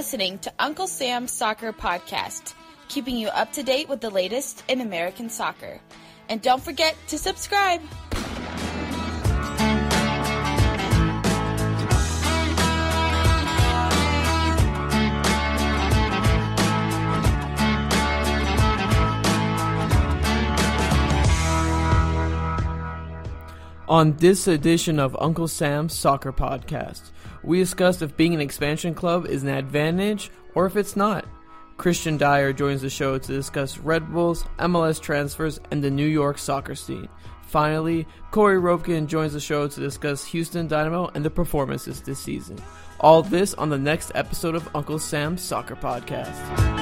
Listening to Uncle Sam's Soccer Podcast, keeping you up to date with the latest in American soccer. And don't forget to subscribe. On this edition of Uncle Sam's Soccer Podcast, we discussed if being an expansion club is an advantage or if it's not. Kristian Dyer joins the show to discuss Red Bulls, MLS transfers, and the New York soccer scene. Finally, Corey Roepkin joins the show to discuss Houston Dynamo and the performances this season. All this on the next episode of Uncle Sam's Soccer Podcast.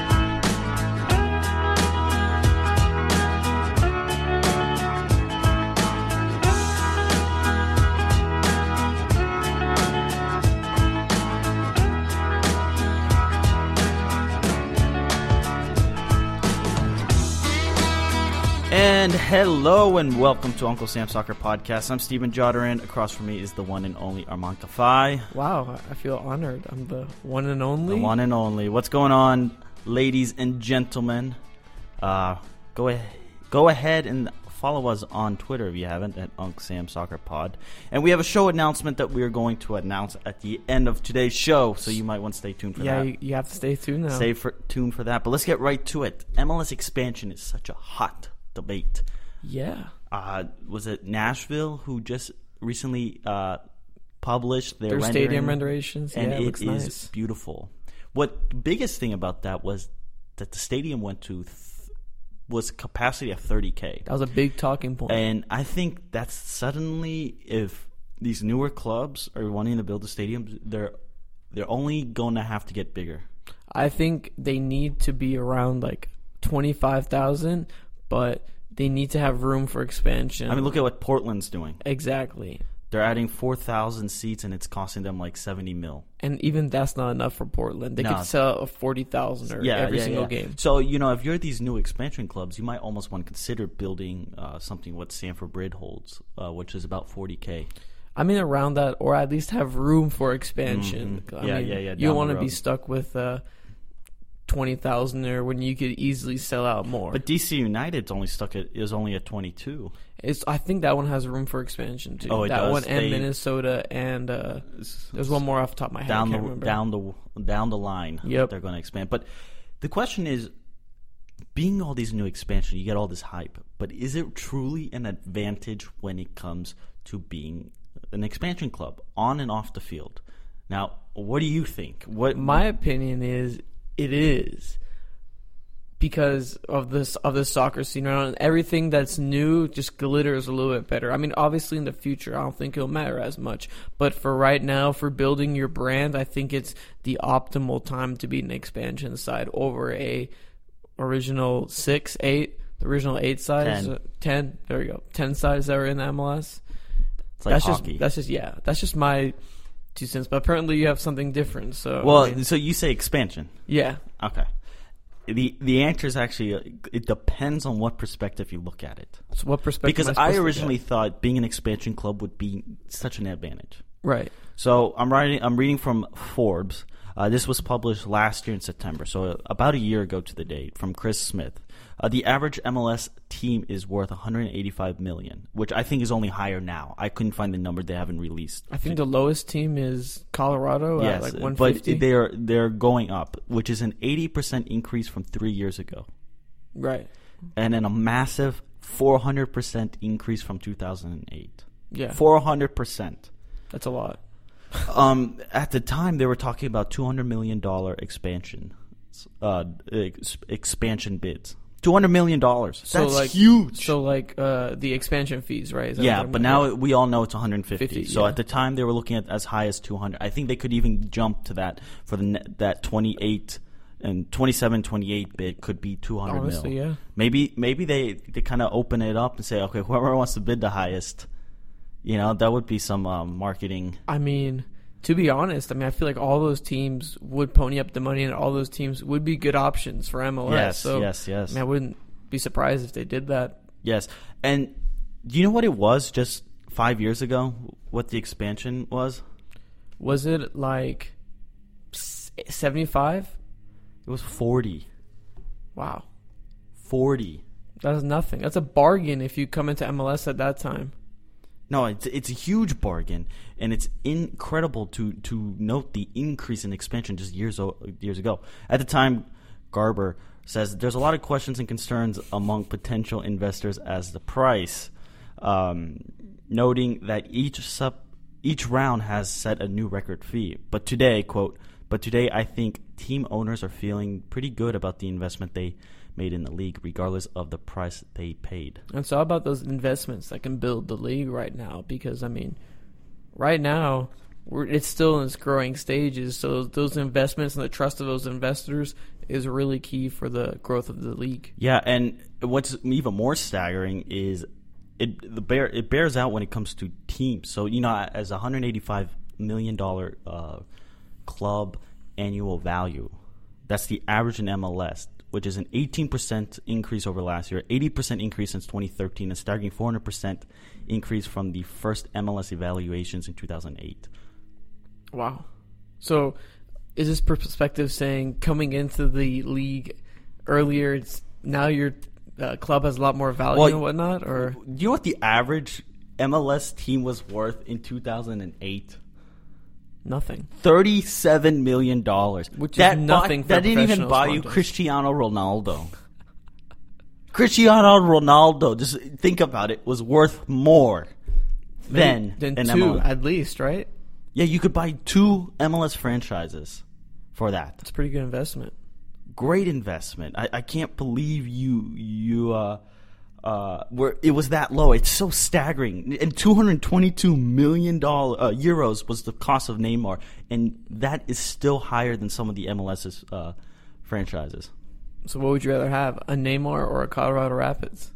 And hello and welcome to Uncle Sam Soccer Podcast. I'm Stephen Jodderin. Across from me is the one and only Armand Kafai. Wow, I feel honored. I'm the one and only. The one and only. What's going on, ladies and gentlemen? Uh, go ahead, go ahead and follow us on Twitter if you haven't at Uncle Sam Soccer Pod. And we have a show announcement that we are going to announce at the end of today's show, so you might want to stay tuned for yeah, that. you, you have to stay tuned now. Stay for, tuned for that. But let's get right to it. MLS expansion is such a hot debate. yeah. uh, was it Nashville who just recently uh, published their, Their rendering, stadium renditions, and yeah, it it looks is nice. beautiful. What the biggest thing about that was that the stadium went to th- was capacity of 30k, That was a big talking point. and I think that's suddenly if these newer clubs are wanting to build a stadium, they're they're only going to have to get bigger. I think they need to be around like 25,000, but they need to have room for expansion. I mean, look at what Portland's doing. Exactly. They're adding 4,000 seats, and it's costing them like 70 mil. And even that's not enough for Portland. They No. could sell a 40,000 or every single game. So you know, if you're these new expansion clubs, you might almost want to consider building uh, something what Stamford Bridge holds, uh, which is about 40k. I mean, around that, or at least have room for expansion. Mhm. I Yeah, mean, yeah, yeah, You want to be stuck with uh, 20,000 there when you could easily sell out more. But DC United's only stuck at is only at 22. it's, I think that one has room for expansion too. Oh, it that does? one and They- Minnesota and uh, there's one more off the top of my head. down the remember. down the down the line. Yep. they're going to expand. But the question is, being all these new expansion, you get all this hype, but is it truly an advantage when it comes to being an expansion club on and off the field? Now, what do you think? What My opinion is it is because of this of the soccer scene right now. And everything that's new just glitters a little bit better. I mean, obviously in the future, I don't think it'll matter as much. But for right now, for building your brand, I think it's the optimal time to be an expansion side over a original six, eight, the original eight size, Ten. uh, ten. There you go, ten sides that were in the MLS. it's like that's hockey. just that's just yeah, that's just my two cents. But apparently, you have something different. So well, I mean, so you say expansion. yeah. Okay. The the answer is actually uh, it depends on what perspective you look at it. So what perspective? Because I, I originally thought being an expansion club would be such an advantage. right. So I'm writing. I'm reading from Forbes. Uh, this was published last year in September, so about a year ago to the date, from Chris Smith. Uh, the average MLS team is worth 185 million, which I think is only higher now. I couldn't find the number; they haven't released. I think the lowest team is Colorado yes, at like but they're they're going up, which is an 80 percent increase from three years ago, right. and then a massive 400 percent increase from 2008. Yeah. 400 percent. That's a lot. Um, at the time, they were talking about 200 million dollar expansion, uh, ex- expansion bids. 200 million dollars. So That's like huge. So like uh, the expansion fees, right? Yeah, but now we all know it's 150. 50, so yeah. at the time, they were looking at as high as 200. I think they could even jump to that for the that 28 and 27, 28 bid could be 200 Honestly, mil. yeah. Maybe maybe they they kind of open it up and say, okay, whoever wants to bid the highest, you know, that would be some um, marketing. I mean, to be honest, I mean, I feel like all those teams would pony up the money, and all those teams would be good options for MLS. Yes, so, yes, yes. I, mean, I wouldn't be surprised if they did that. Yes, and do you know what it was just five years ago? What the expansion was? Was it like seventy-five? It was 40. Wow, 40. that is nothing. That's a bargain if you come into MLS at that time. No, it's it's a huge bargain, and it's incredible to to note the increase in expansion just years o- years ago. At the time, Garber says there's a lot of questions and concerns among potential investors as the price, um, noting that each sub each round has set a new record fee. But today, quote, but today I think team owners are feeling pretty good about the investment they made in the league, regardless of the price they paid. And it's all about those investments that can build the league right now. Because I mean, right now we're, it's still in its growing stages. So those investments and the trust of those investors is really key for the growth of the league. Yeah, and what's even more staggering is it the bear it bears out when it comes to teams. So you know, as a 185 million dollar uh, club annual value, that's the average in MLS, which is an 18 percent increase over last year, 80 percent increase since 2013, a staggering 400 percent increase from the first MLS evaluations in 2008. Wow. So is this perspective saying coming into the league earlier, it's now your uh, club has a lot more value Well, and whatnot, or Do you know what the average MLS team was worth in 2008? Nothing? Thirty-seven million dollars, Which is that nothing for that didn't even buy you. Cristiano Ronaldo. Cristiano Ronaldo, just think about it, was worth more than then an two MLS. at least, right? Yeah, you could buy two MLS franchises for that. It's a pretty good investment. Great investment. I, I can't believe you you uh uh where it was that low. It's so staggering. And 222 million dollar uh, euros was the cost of Neymar, and that is still higher than some of the MLS's uh, franchises. So what would you rather have, a Neymar or a Colorado Rapids?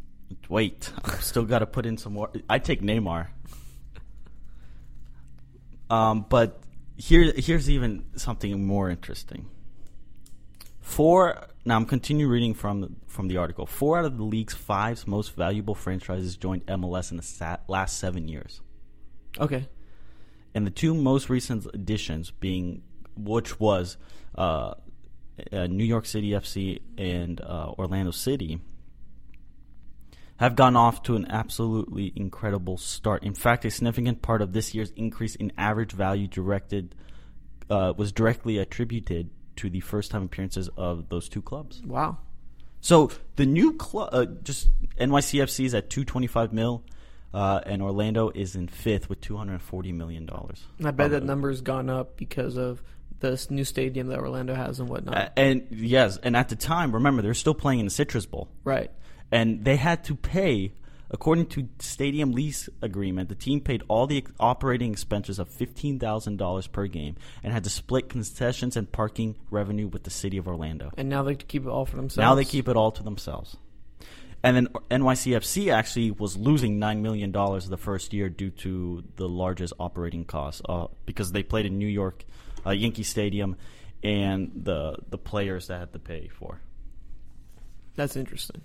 Wait, still got to put in some more. I take Neymar. Um, but here, here's even something more interesting. Four. Now I'm continue reading from from the article. Four out of the league's five most valuable franchises joined MLS in the sa- last seven years, Okay. and the two most recent additions being, which was uh, uh, New York City FC and uh, Orlando City, have gone off to an absolutely incredible start. In fact, a significant part of this year's increase in average value directed uh, was directly attributed to the first-time appearances of those two clubs. Wow. So the new club, uh, just NYCFC is at 225 mil, uh, and Orlando is in fifth with 240 million dollars. I bet that number's gone up because of this new stadium that Orlando has and whatnot. Uh, and yes, and at the time, remember they're still playing in the Citrus Bowl. right. and they had to pay according to stadium lease agreement the team paid all the operating expenses of $15000 per game and had to split concessions and parking revenue with the city of orlando And now they keep it all for themselves. now they keep it all to themselves and then nycfc actually was losing $9 million the first year due to the largest operating costs uh, because they played in new york uh, yankee stadium and the the players that had to pay for That's interesting.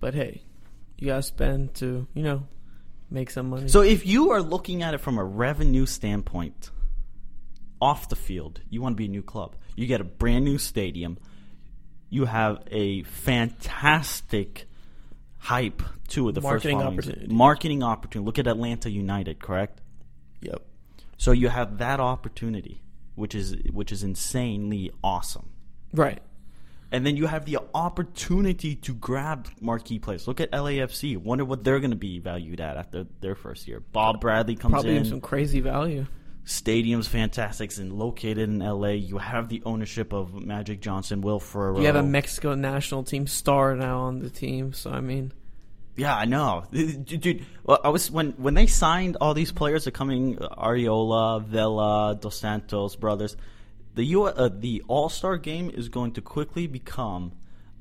But hey, you gotta spend to you know make some money. So if you are looking at it from a revenue standpoint, off the field, you want to be a new club. You get a brand new stadium. You have a fantastic hype to the Marketing first opportunity. Marketing opportunity. Look at Atlanta United, correct? Yep. So you have that opportunity, which is which is insanely awesome. Right. And then you have the opportunity to grab marquee players. Look at LAFC. Wonder what they're going to be valued at after their first year. Bob Bradley comes Probably in. some crazy value. Stadium's fantastic. and located in LA. You have the ownership of Magic Johnson, Will Ferrell. You have a Mexico national team star now on the team, so I mean, Yeah, I know, dude. Well, I was when when they signed all these players are coming: Ariola, Vela, Dos Santos brothers. The U uh, the All Star game is going to quickly become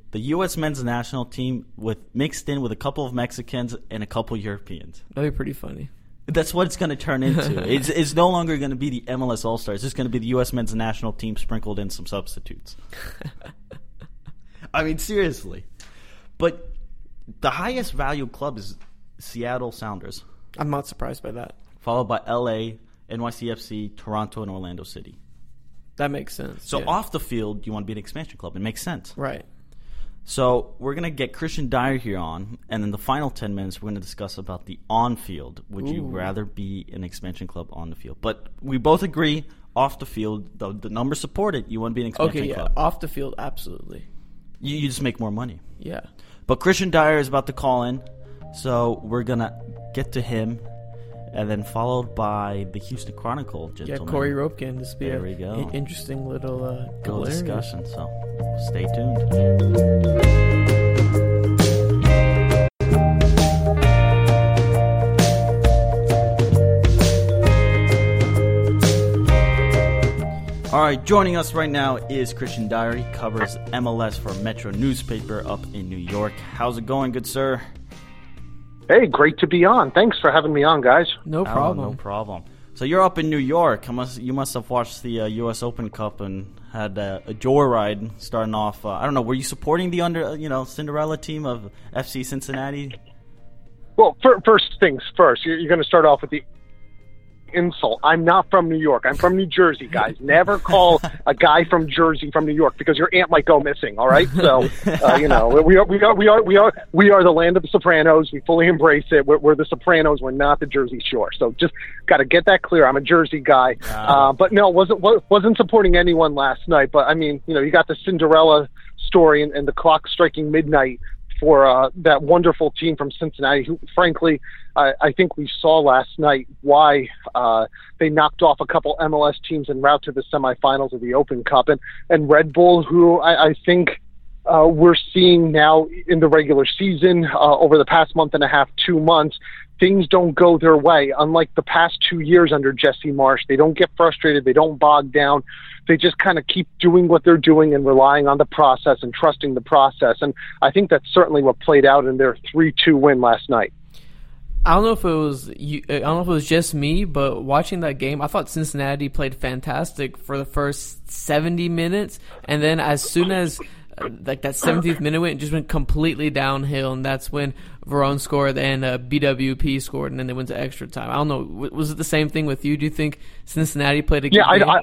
the U.S. men's national team with mixed in with a couple of Mexicans and a couple Europeans. that'd be pretty funny. That's what it's going to turn into. it's, it's no longer going to be the MLS All Stars. It's just going to be the U.S. men's national team sprinkled in some substitutes. I mean, seriously. But the highest value club is Seattle Sounders, I'm not surprised by that. followed by L.A., NYCFC, Toronto, and Orlando City. That makes sense. So yeah. off the field, you want to be an expansion club. It makes sense. right. So we're gonna get Kristian Dyer here on, and in the final ten minutes, we're gonna discuss about the on-field. Would you rather be an expansion club on the field? But we both agree off the field, the, the numbers support it. You want to be an expansion club? Okay, yeah, club. off the field, absolutely. You, you just make more money. Yeah. But Kristian Dyer is about to call in, so we're gonna get to him, and then followed by the Houston Chronicle Yeah. Corey Roepkin. This be There a we go. interesting little uh, Little discussion. So stay tuned. All right, joining us right now is Kristian Dyer, covers MLS for Metro newspaper up in New York. How's it going, good sir? Hey, great to be on. Thanks for having me on, guys. No Oh, problem. no problem. So you're up in New York. I must, you must have watched the uh, U.S. Open Cup and had uh, a joyride starting off. Uh, I don't know. Were you supporting the under, you know, Cinderella team of FC Cincinnati? Well, fir- first things first, you're, you're going to start off with the insult. I'm not from New York. I'm from New Jersey, guys. Never call a guy from Jersey from New York because your aunt might go missing. All right, so uh, you know we are we are we are we are we are the land of the Sopranos. We fully embrace it. We're, we're the Sopranos. We're not the Jersey Shore. So just got to get that clear. I'm a Jersey guy, uh, but no, wasn't wasn't supporting anyone last night. But I mean, you know, you got the Cinderella story and, and the clock striking midnight for uh, that wonderful team from Cincinnati, who, frankly, I, I think we saw last night why uh, they knocked off a couple MLS teams en route to the semifinals of the Open Cup, and and Red Bull, who I, I think uh, we're seeing now in the regular season uh, over the past month and a half, two months. Things don't go their way. Unlike the past two years under Jesse Marsch, they don't get frustrated. They don't bog down. They just kind of keep doing what they're doing and relying on the process and trusting the process. And I think that's certainly what played out in their 3 2 win last night. I don't know if it was you, I don't know if it was just me, but watching that game, I thought Cincinnati played fantastic for the first 70 minutes, and then as soon as like that 17th minute went, just went completely downhill, and that's when Veron scored and uh, BWP scored, and then they went to extra time. I don't know, was it the same thing with you? Do you think Cincinnati played a good Yeah, game? I, I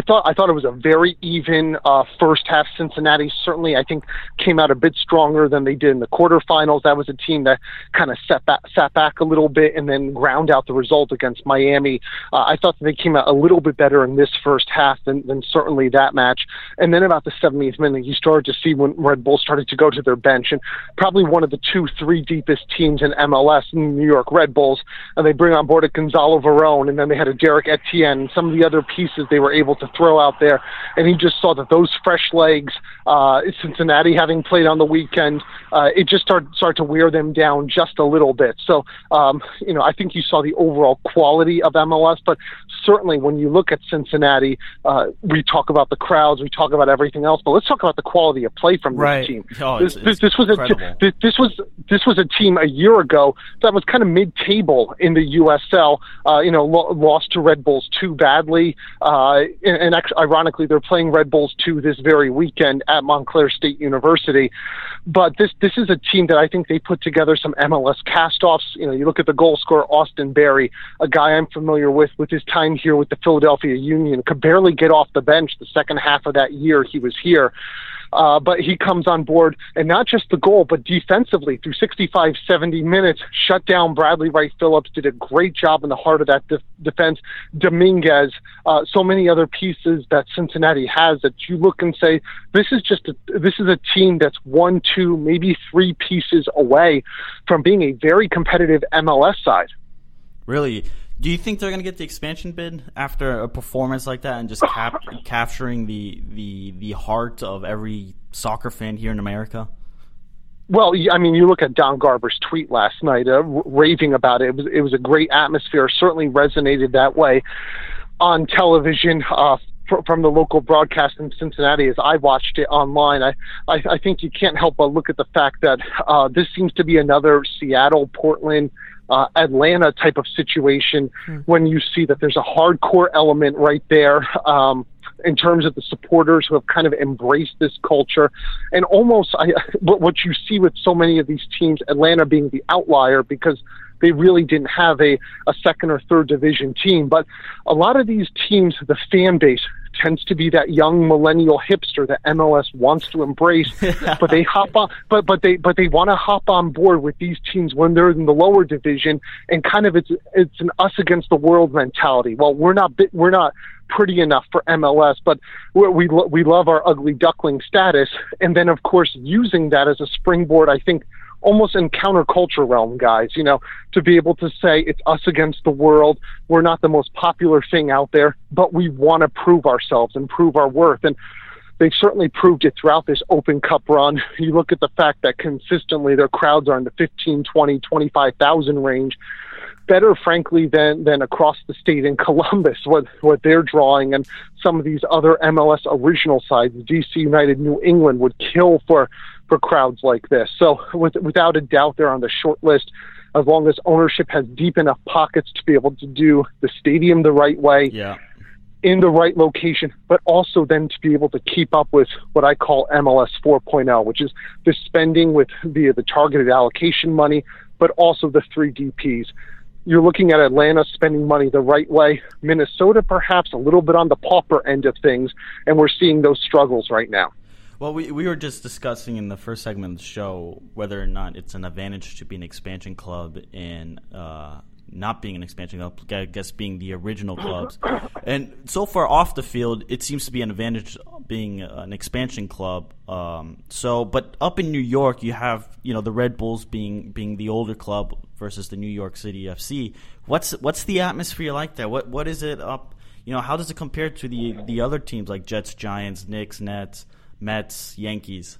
thought I thought it was a very even uh, first half. Cincinnati certainly, I think, came out a bit stronger than they did in the quarterfinals. That was a team that kind of sat back, sat back a little bit and then ground out the result against Miami. Uh, I thought that they came out a little bit better in this first half than, than certainly that match. And then about the 70th minute, you started to see when Red Bull started to go to their bench, and probably one of the two, three deepest teams in MLS, New York Red Bulls, and they bring on board a Gonzalo Veron, and then they had a Derrick Etienne, and some of the other pieces they were able to throw out there, and he just saw that those fresh legs, uh, Cincinnati having played on the weekend, uh, it just started started to wear them down just a little bit. So, um, you know, I think you saw the overall quality of MLS, but certainly when you look at Cincinnati, uh, we talk about the crowds, we talk about everything else, but let's talk about the quality of play from this Right. team. Oh, this, it's- this, this was a incredible. this, this was this was a team a year ago that was kind of mid-table in the USL. Uh, you know, lo- lost to Red Bulls too badly. Uh, and, ironically, they're playing Red Bulls two this very weekend at Montclair State University. But this this is a team that I think they put together some MLS castoffs. You know, you look at the goal scorer Austin Berry, a guy I'm familiar with with his time here with the Philadelphia Union, could barely get off the bench the second half of that year he was here. Uh, but he comes on board, and not just the goal, but defensively through 65, 70 minutes, shut down Bradley Wright Phillips, did a great job in the heart of that de- defense. Dominguez, uh, so many other pieces that Cincinnati has that you look and say, this is just a, this is a team that's one, two, maybe three pieces away from being a very competitive MLS side. Really, do you think they're going to get the expansion bid after a performance like that and just cap- capturing the, the the heart of every soccer fan here in America? Well, I mean, you look at Don Garber's tweet last night, uh, raving about it. It was, it was a great atmosphere. Certainly resonated that way on television uh, from the local broadcast in Cincinnati as I watched it online. I, I, I think you can't help but look at the fact that uh, this seems to be another Seattle, Portland, uh, Atlanta type of situation hmm. when you see that there's a hardcore element right there. Um, in terms of the supporters who have kind of embraced this culture, and almost I, what you see with so many of these teams, Atlanta being the outlier because they really didn't have a, a second or third division team. But a lot of these teams, the fan base tends to be that young millennial hipster that MLS wants to embrace, but they hop on, but but they but they want to hop on board with these teams when they're in the lower division, and kind of it's it's an us against the world mentality. Well, we're not we're not pretty enough for MLS, but we we love our ugly duckling status, and then of course using that as a springboard, I think almost in counterculture realm, guys, you know, to be able to say it's us against the world. We're not the most popular thing out there, but we want to prove ourselves and prove our worth. And they've certainly proved it throughout this Open Cup run. You look at the fact that consistently their crowds are in the 15, 20, 25,000 range. Better, frankly, than than across the state in Columbus, what what they're drawing, and some of these other MLS original sides, DC United, New England, would kill for for crowds like this. So, with, without a doubt, they're on the short list as long as ownership has deep enough pockets to be able to do the stadium the right way. Yeah. In the right location, but also then to be able to keep up with what I call MLS 4.0, which is the spending with via the targeted allocation money, but also the three DPs you're looking at Atlanta spending money the right way, Minnesota perhaps a little bit on the pauper end of things, and we're seeing those struggles right now. Well, we, we were just discussing in the first segment of the show whether or not it's an advantage to be an expansion club and uh, not being an expansion club, I guess being the original clubs. And so far off the field, it seems to be an advantage being an expansion club. Um, so, but up in New York, you have you know the Red Bulls being being the older club versus the New York City FC. What's what's the atmosphere like there? What what is it up? You know, how does it compare to the the other teams like Jets, Giants, Knicks, Nets? Mets, Yankees?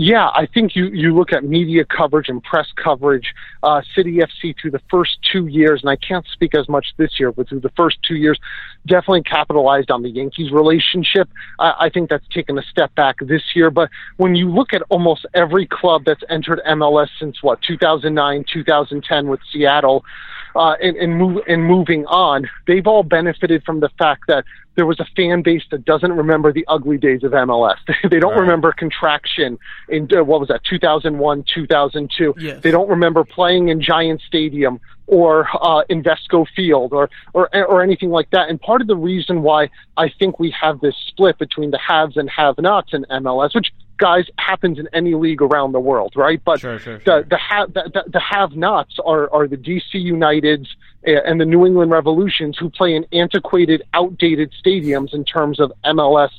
Yeah, I think you, you look at media coverage and press coverage, uh, City FC through the first two years, and I can't speak as much this year, but through the first two years, definitely capitalized on the Yankees relationship. I, I think that's taken a step back this year. But when you look at almost every club that's entered MLS since what, 2009, 2010 with Seattle, uh, and, and, move, and moving on, they've all benefited from the fact that there was a fan base that doesn't remember the ugly days of MLS. they don't right. remember contraction in uh, what was that 2001, 2002. Yes. They don't remember playing in Giant Stadium or uh, Invesco Field or, or or anything like that. And part of the reason why I think we have this split between the haves and have-nots in MLS, which guys happens in any league around the world, right? But sure, sure, sure. the the, ha- the, the, the have-nots are are the DC Uniteds and the New England Revolutions who play in antiquated, outdated stadiums in terms of MLS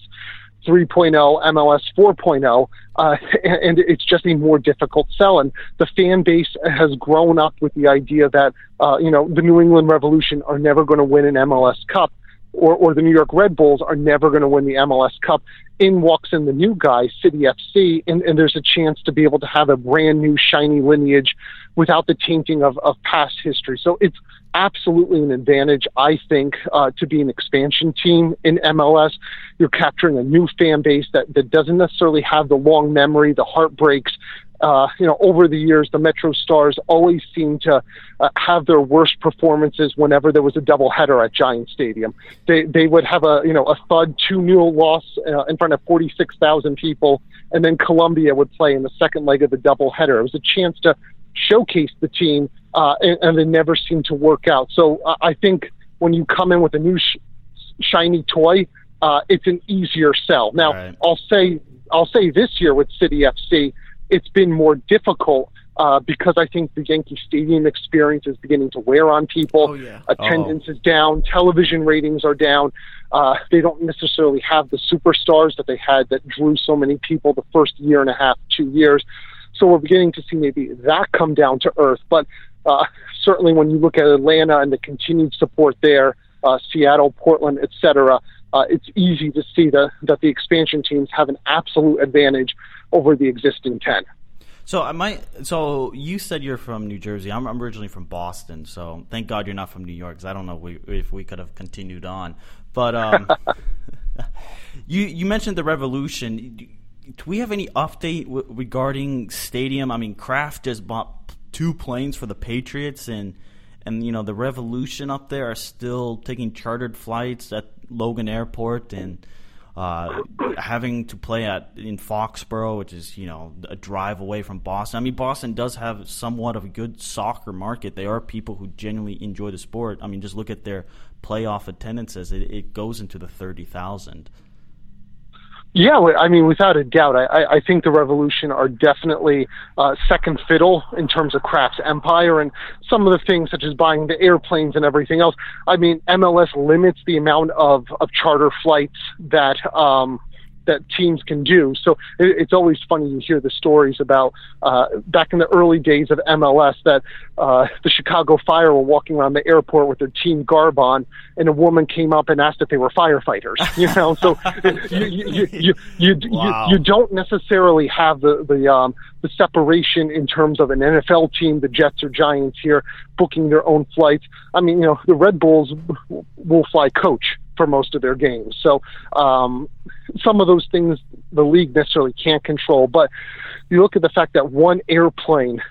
3.0, MLS 4.0, uh, and it's just a more difficult sell. And the fan base has grown up with the idea that, uh, you know, the New England Revolution are never going to win an MLS Cup or, or the New York Red Bulls are never going to win the MLS Cup. In walks in the new guy, City FC, and, and there's a chance to be able to have a brand new shiny lineage without the tainting of, of past history. So it's absolutely an advantage, I think, uh, to be an expansion team in MLS. You're capturing a new fan base that, that doesn't necessarily have the long memory, the heartbreaks uh, you know, over the years, the Metro Stars always seemed to uh, have their worst performances whenever there was a doubleheader at Giant Stadium. They they would have a you know a thud two 0 loss uh, in front of forty six thousand people, and then Colombia would play in the second leg of the doubleheader. It was a chance to showcase the team, uh, and, and they never seemed to work out. So uh, I think when you come in with a new sh- shiny toy, uh, it's an easier sell. Now Right. I'll say I'll say this year with City FC, it's been more difficult uh, because I think the Yankee Stadium experience is beginning to wear on people. Oh, yeah. Attendance is down. Television ratings are down. Uh, they don't necessarily have the superstars that they had that drew so many people the first year and a half, two years. So we're beginning to see maybe that come down to earth. But uh, certainly when you look at Atlanta and the continued support there, uh, Seattle, Portland, et cetera, uh, it's easy to see the, that the expansion teams have an absolute advantage over the existing 10. So I might. So you said you're from New Jersey. I'm, I'm originally from Boston. So thank God you're not from New York, because I don't know we, if we could have continued on. But um, you you mentioned the revolution. Do we have any update w- regarding stadium? I mean, Kraft just bought two planes for the Patriots, and and you know the revolution up there are still taking chartered flights at Logan Airport and uh, having to play at in Foxborough, which is you know a drive away from Boston. I mean, Boston does have somewhat of a good soccer market. They are people who genuinely enjoy the sport. I mean, just look at their playoff attendances; it, it goes into the thirty thousand. Yeah, I mean, without a doubt, I, I- think the Revolution are definitely uh, second fiddle in terms of Kraft's empire and some of the things such as buying the airplanes and everything else. I mean, MLS limits the amount of, of charter flights that um, that teams can do. So it, it's always funny you hear the stories about uh, back in the early days of MLS that uh, the Chicago Fire were walking around the airport with their team garb on, and a woman came up and asked if they were firefighters. You know, so you you you you, you, Wow. you, you don't necessarily have the the um, the separation in terms of an NFL team, the Jets or Giants here booking their own flights. I mean, you know, the Red Bulls will fly coach for most of their games. So um, some of those things the league necessarily can't control. But you look at the fact that one airplane.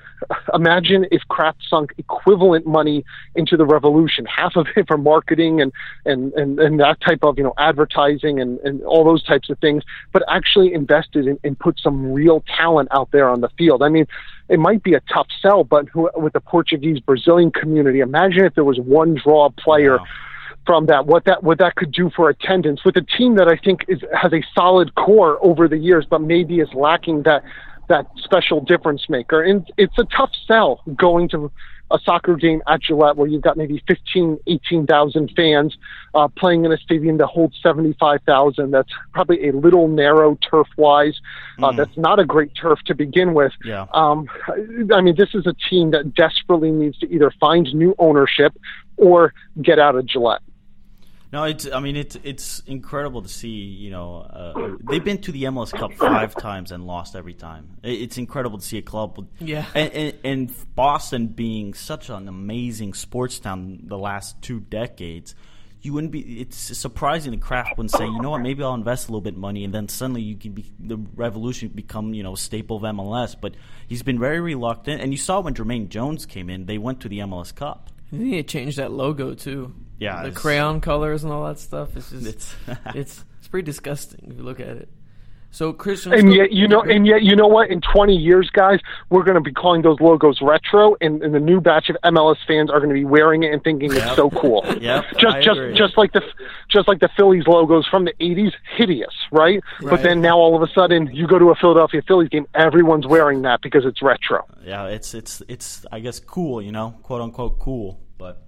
Imagine if Kraft sunk equivalent money into the revolution, half of it for marketing and, and, and, and that type of you know advertising and, and all those types of things, but actually invested in, and put some real talent out there on the field. I mean, it might be a tough sell, but who, with the Portuguese Brazilian community, imagine if there was one draw player Wow. From that, what that what that could do for attendance with a team that I think is has a solid core over the years, but maybe is lacking that that special difference maker. And it's a tough sell going to a soccer game at Gillette where you've got maybe 15, 18,000 fans uh, playing in a stadium that holds 75,000. That's probably a little narrow turf wise. Uh, That's not a great turf to begin with. Yeah. Um, I mean, this is a team that desperately needs to either find new ownership or get out of Gillette. No, it's. I mean, it's it's incredible to see. You know, uh, they've been to the MLS Cup five times and lost every time. It's incredible to see a club. With, Yeah. and, and, and Boston being such an amazing sports town the last two decades. You wouldn't be. It's surprising the Kraft wouldn't say, you know what, maybe I'll invest a little bit of money, and then suddenly you can be the revolution become you know a staple of MLS. But he's been very reluctant, and you saw when Jermaine Jones came in, they went to the MLS Cup. I think they changed that logo too. Yeah, the crayon colors and all that stuff. It's just It's- it's it's pretty disgusting if you look at it. So Kristian, And yet, you know, and yet, you know what? In 20 years, guys, we're going to be calling those logos retro, and, and the new batch of MLS fans are going to be wearing it and thinking it's so cool. Yep, just, I just, agree. just like the, just like the Phillies logos from the 80s, hideous, right? But then now all of a sudden, you go to a Philadelphia Phillies game, everyone's wearing that because it's retro. Yeah, it's it's it's I guess cool, you know, quote unquote cool. But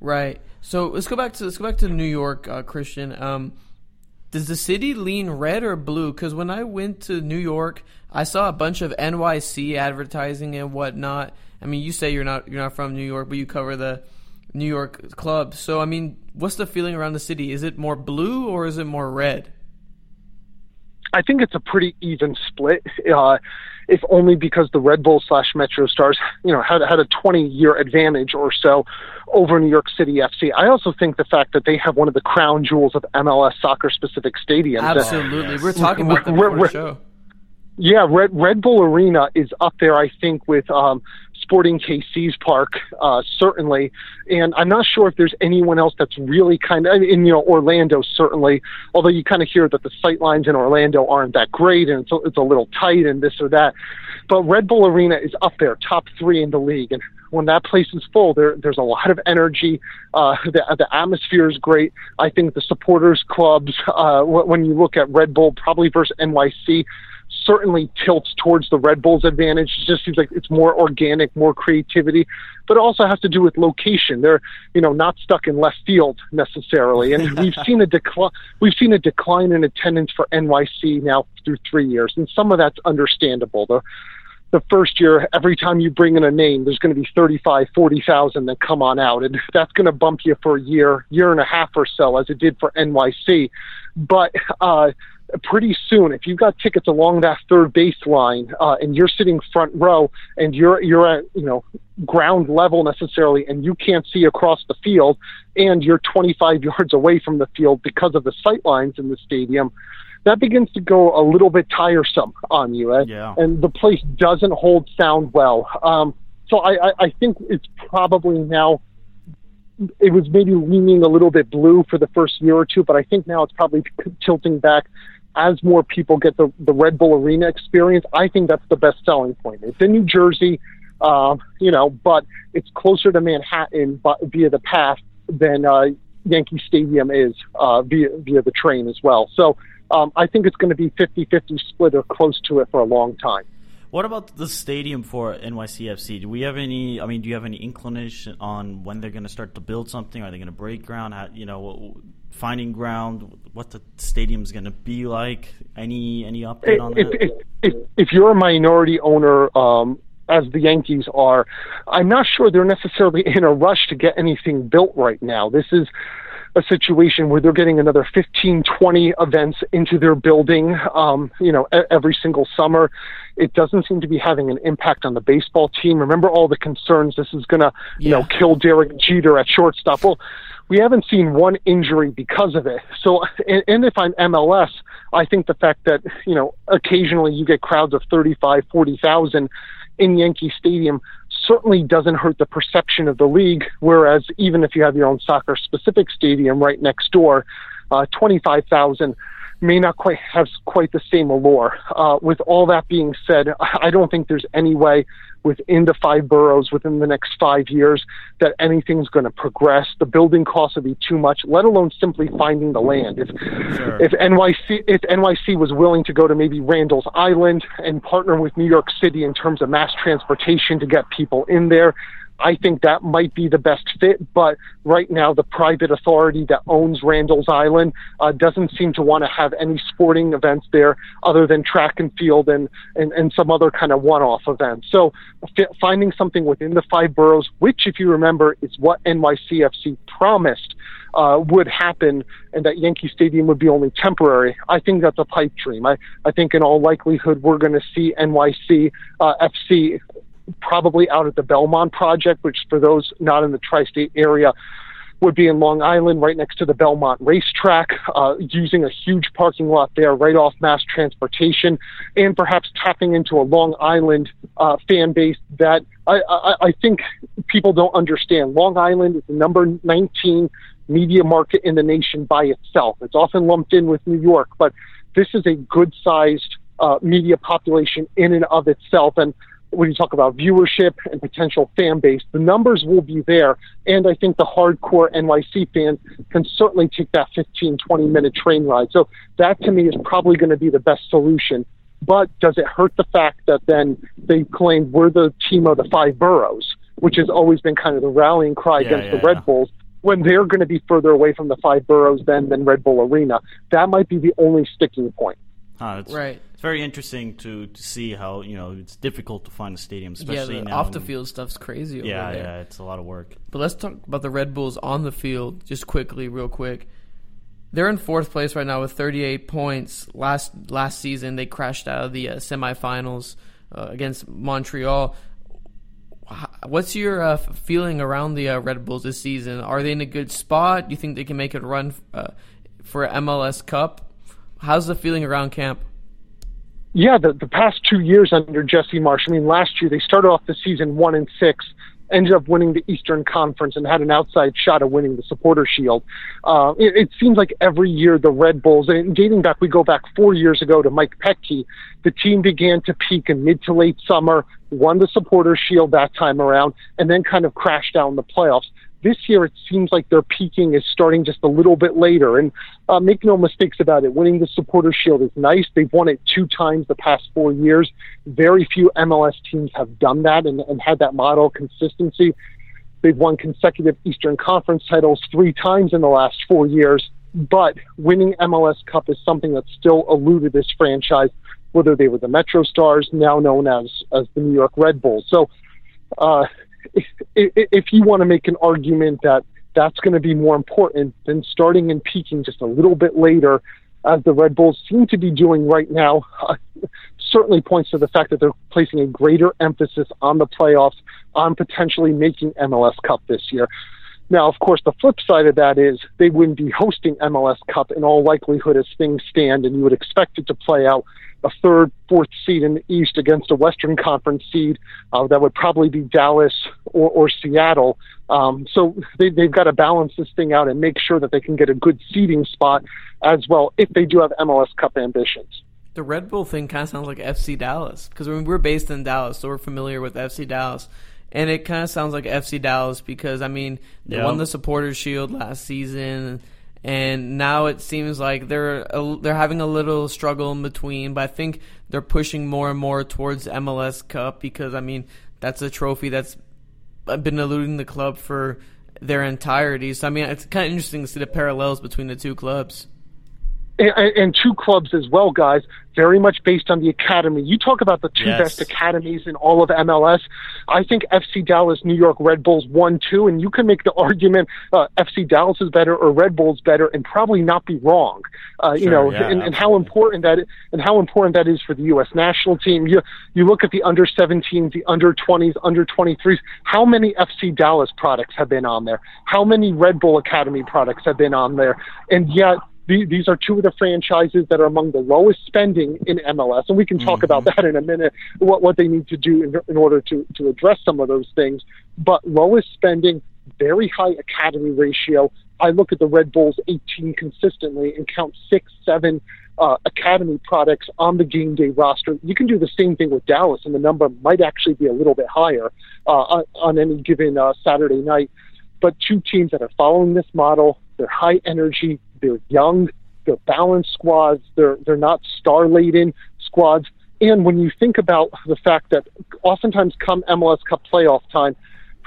Right. So let's go back to let's go back to New York, uh, Kristian. Um, does the city lean red or blue? Because when I went to New York, I saw a bunch of NYC advertising and whatnot. I mean, you say you're not you're not from New York, but you cover the New York club. So I mean, what's the feeling around the city? Is it more blue or is it more red? I think it's a pretty even split, uh, if only because the Red Bull slash Metro Stars, you know, had had a 20 year advantage or so over New York City FC. I also think the fact that they have one of the crown jewels of MLS soccer specific stadiums. that- Absolutely. We're talking about We're- before the we're- show. Yeah, Red Red Bull Arena is up there. I think with um, Sporting KC's park, uh, certainly, and I'm not sure if there's anyone else that's really kind of in you know Orlando certainly. Although you kind of hear that the sight lines in Orlando aren't that great, and it's a, it's a little tight and this or that. But Red Bull Arena is up there, top three in the league, and when that place is full, there there's a lot of energy. Uh, the the atmosphere is great. I think the supporters clubs, uh, when you look at Red Bull, probably versus NYC certainly tilts towards the Red Bulls advantage. It just seems like it's more organic, more creativity, but it also has to do with location. They're, you know, not stuck in left field necessarily. And we've seen a decline, we've seen a decline in attendance for NYC now through three years. And some of that's understandable. The, the first year, every time you bring in a name, there's going to be 35, 40,000 that come on out. And that's going to bump you for a year, year and a half or so, as it did for NYC. But, uh, pretty soon, if you've got tickets along that third baseline uh, and you're sitting front row and you're you're at you know ground level necessarily and you can't see across the field and you're 25 yards away from the field because of the sight lines in the stadium, that begins to go a little bit tiresome on you. Eh? Yeah. And the place doesn't hold sound well. Um, so I, I, I think it's probably now it was maybe leaning a little bit blue for the first year or two, but I think now it's probably tilting back as more people get the, the Red Bull Arena experience, I think that's the best selling point. It's in New Jersey, uh, you know, but it's closer to Manhattan via the path than uh, Yankee Stadium is uh, via via the train as well. So um, I think it's going to be 50-50 split or close to it for a long time. What about the stadium for NYCFC? Do we have any? I mean, do you have any inclination on when they're going to start to build something? Are they going to break ground? How, you know, finding ground? What the stadium's going to be like? Any any update on if, that? If, if, if you're a minority owner, um, as the Yankees are, I'm not sure they're necessarily in a rush to get anything built right now. This is a situation where they're getting another 15, 20 events into their building, um, you know, every single summer. It doesn't seem to be having an impact on the baseball team. Remember all the concerns this is going to, you know, kill Derek Jeter at shortstop. Well, we haven't seen one injury because of it. So, and, and if I'm MLS, I think the fact that, you know, occasionally you get crowds of 35, 40,000 in Yankee Stadium certainly doesn't hurt the perception of the league. Whereas even if you have your own soccer specific stadium right next door, uh, 25,000 may not quite have quite the same allure. Uh, with all that being said, I don't think there's any way within the five boroughs within the next five years that anything's going to progress. The building costs will be too much, let alone simply finding the land. If Sure. if NYC if NYC was willing to go to maybe Randall's Island and partner with New York City in terms of mass transportation to get people in there, I think that might be the best fit. But right now, the private authority that owns Randall's Island uh, doesn't seem to want to have any sporting events there other than track and field and, and, and some other kind of one off events. So fi- finding something within the five boroughs, which, if you remember, is what NYCFC promised uh, would happen and that Yankee Stadium would be only temporary. I think that's a pipe dream. I, I think in all likelihood we're going to see NYC uh, FC probably out at the Belmont project, which for those not in the tri-state area would be in Long Island, right next to the Belmont racetrack, uh, using a huge parking lot there, right off mass transportation, and perhaps tapping into a Long Island uh, fan base that I, I, I think people don't understand. Long Island is the number 19 media market in the nation by itself. It's often lumped in with New York, but this is a good sized uh, media population in and of itself. And when you talk about viewership and potential fan base, the numbers will be there. And I think the hardcore NYC fans can certainly take that 15, 20 minute train ride. So that to me is probably going to be the best solution. But does it hurt the fact that then they claim we're the team of the five boroughs, which has always been kind of the rallying cry Yeah, against yeah, the Red yeah. Bulls? When they're going to be further away from the five boroughs than, than Red Bull Arena, that might be the only sticking point. Ah, huh, it's, Right. It's very interesting to, to see how you know it's difficult to find a stadium, especially yeah, the off the field stuff's crazy. Over Yeah, there. yeah, it's a lot of work. But let's talk about the Red Bulls on the field just quickly, real quick. They're in fourth place right now with 38 points. Last last season, they crashed out of the uh, semifinals uh, against Montreal. What's your uh, feeling around the uh, Red Bulls this season? Are they in a good spot? Do you think they can make a run uh, for MLS Cup? How's the feeling around camp? Yeah, the, the past two years under Jesse Marsch, I mean, last year they started off the season one and six, ended up winning the Eastern Conference, and had an outside shot of winning the Supporter Shield. Uh, it, it seems like every year the Red Bulls, and dating back, we go back four years ago to Mike Petke, the team began to peak in mid to late summer, won the Supporter Shield that time around, and then kind of crashed down the playoffs. This year, it seems like their peaking is starting just a little bit later. And uh, make no mistakes about it, winning the Supporter Shield is nice. They've won it two times the past four years. Very few MLS teams have done that and, and had that model consistency. They've won consecutive Eastern Conference titles three times in the last four years. But winning MLS Cup is something that's still eluded this franchise, whether they were the Metro Stars, now known as as the New York Red Bulls. So uh, if, if you want to make an argument that that's going to be more important than starting and peaking just a little bit later, as the Red Bulls seem to be doing right now, certainly points to the fact that they're placing a greater emphasis on the playoffs, on potentially making MLS Cup this year. Now, of course, the flip side of that is they wouldn't be hosting MLS Cup in all likelihood as things stand, and you would expect it to play out a third, fourth seed in the East against a Western Conference seed. Uh, that would probably be Dallas or, or Seattle. Um, so they, they've got to balance this thing out and make sure that they can get a good seeding spot as well if they do have MLS Cup ambitions. The Red Bull thing kind of sounds like FC Dallas because I mean, we're based in Dallas, so we're familiar with FC Dallas. And it kind of sounds like FC Dallas because, I mean, they yep. won the Supporters Shield last season and now it seems like they're a, they're having a little struggle in between. But I think they're pushing more and more towards MLS Cup because I mean that's a trophy that's been eluding the club for their entirety. So I mean it's kind of interesting to see the parallels between the two clubs and, and, two clubs as well, guys, very much based on the academy. You talk about the two yes. best academies in all of MLS. I think FC Dallas, New York Red Bulls one, two, and you can make the argument uh, FC Dallas is better or Red Bulls better, and probably not be wrong. Uh, sure, you know, yeah, and, and, how important that and how important that is for the U.S. national team. You you look at the under 17s, the under 20s, under 23s. How many FC Dallas products have been on there? How many Red Bull Academy products have been on there? And yet these are two of the franchises that are among the lowest spending in MLS, and we can talk mm-hmm. about that in a minute. What what they need to do in, in order to to address some of those things, but lowest spending, very high academy ratio. I look at the Red Bulls 18 consistently and count six, seven uh, academy products on the game day roster. You can do the same thing with Dallas, and the number might actually be a little bit higher uh, on, on any given uh, Saturday night. But two teams that are following this model, they're high energy, they're young, they're balanced squads, they're they're not star laden squads. And when you think about the fact that oftentimes come MLS Cup playoff time,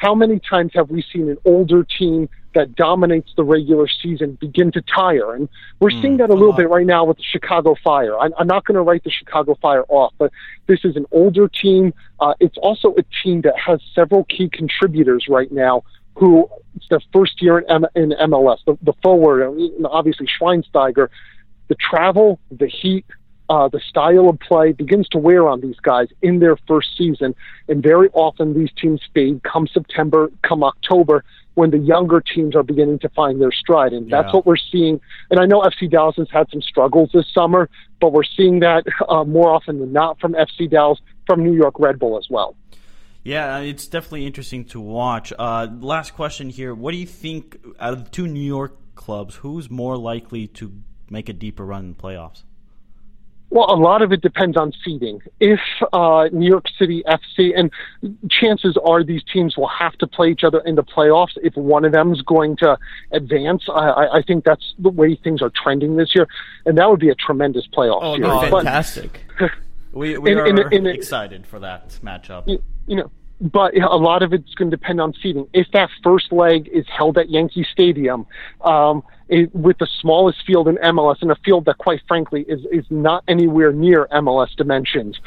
how many times have we seen an older team that dominates the regular season begin to tire? And we're mm, seeing that a little bit right now with the Chicago Fire. I'm, I'm not going to write the Chicago Fire off, but this is an older team. Uh, it's also a team that has several key contributors right now who it's their first year in, M- in MLS. The, the forward, obviously Schweinsteiger, the travel, the heat, uh, the style of play begins to wear on these guys in their first season. And very often these teams fade come September, come October, when the younger teams are beginning to find their stride. And that's yeah. what we're seeing. And I know FC Dallas has had some struggles this summer, but we're seeing that uh, more often than not from FC Dallas, from New York Red Bull as well. Yeah, it's definitely interesting to watch. Uh, last question here: What do you think out of the two New York clubs, who's more likely to make a deeper run in the playoffs? Well, a lot of it depends on seeding. If uh, New York City FC, and chances are these teams will have to play each other in the playoffs if one of them is going to advance. I, I think that's the way things are trending this year, and that would be a tremendous playoff. Oh, no, fantastic! But, we we in, are in, in, excited for that matchup. You, know, but a lot of it's going to depend on seating. If that first leg is held at Yankee Stadium, um, it, with the smallest field in MLS and a field that, quite frankly, is is not anywhere near MLS dimensions,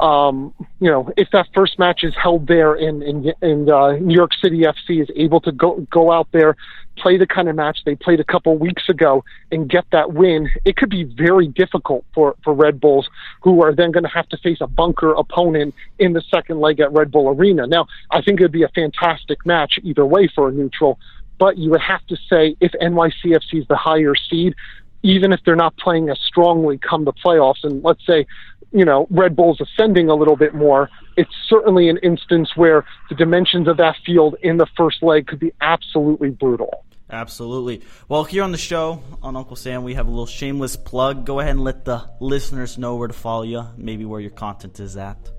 um, you know, if that first match is held there in, in, in uh, New York City FC is able to go go out there, play the kind of match they played a couple weeks ago and get that win, it could be very difficult for for Red Bulls, who are then going to have to face a bunker opponent in the second leg at Red Bull Arena. Now, I think it would be a fantastic match either way for a neutral. But you would have to say if NYCFC is the higher seed, even if they're not playing as strongly come the playoffs. And let's say you know, Red Bull's ascending a little bit more, it's certainly an instance where the dimensions of that field in the first leg could be absolutely brutal. Absolutely. Well, here on the show on Uncle Sam, we have a little shameless plug. Go ahead and let the listeners know where to follow you, maybe where your content is at.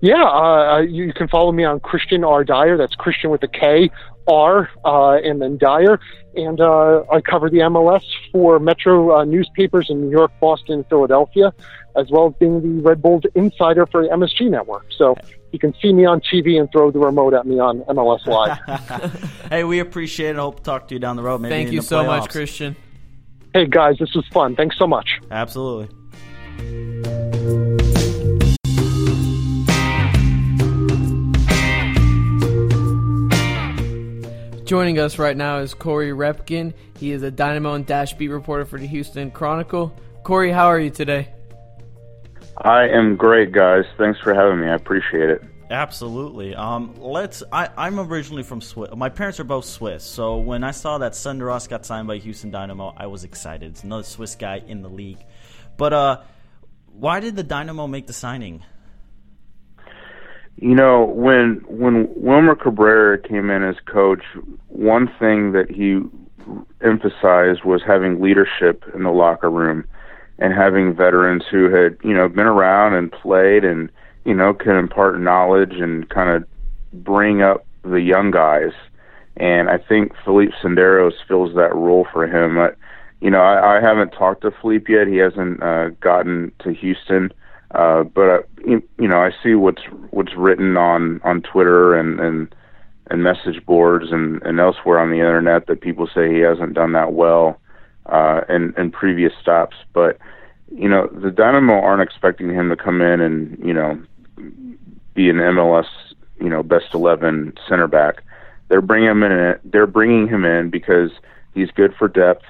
Yeah, uh, you can follow me on Kristian R. Dyer. That's Christian with a K, R, uh, and then Dyer. And uh, I cover the MLS for Metro uh, newspapers in New York, Boston, Philadelphia, as well as being the Red Bulls insider for the MSG network. So you can see me on TV and throw the remote at me on MLS Live. hey, we appreciate it. I hope to talk to you down the road. Maybe Thank you so much, Kristian. Hey, guys, this was fun. Thanks so much. Absolutely. Joining us right now is Corey Roepkin. He is a Dynamo and Dash beat reporter for the Houston Chronicle. Corey, how are you today? I am great, guys. Thanks for having me. I appreciate it. Absolutely. Um, let's. I, I'm originally from Swiss. My parents are both Swiss, so when I saw that Senderos got signed by Houston Dynamo, I was excited. It's another Swiss guy in the league. But uh, why did the Dynamo make the signing? You know, when when Wilmer Cabrera came in as coach, one thing that he emphasized was having leadership in the locker room and having veterans who had, you know, been around and played and, you know, can impart knowledge and kind of bring up the young guys. And I think Felipe Senderos fills that role for him. I, you know, I, I haven't talked to Felipe yet. He hasn't uh, gotten to Houston. Uh, but uh, you, you know, I see what's what's written on on Twitter and and and message boards and and elsewhere on the internet that people say he hasn't done that well uh, in in previous stops. But you know, the Dynamo aren't expecting him to come in and you know be an MLS you know best eleven center back. They're bringing him in. They're bringing him in because he's good for depth.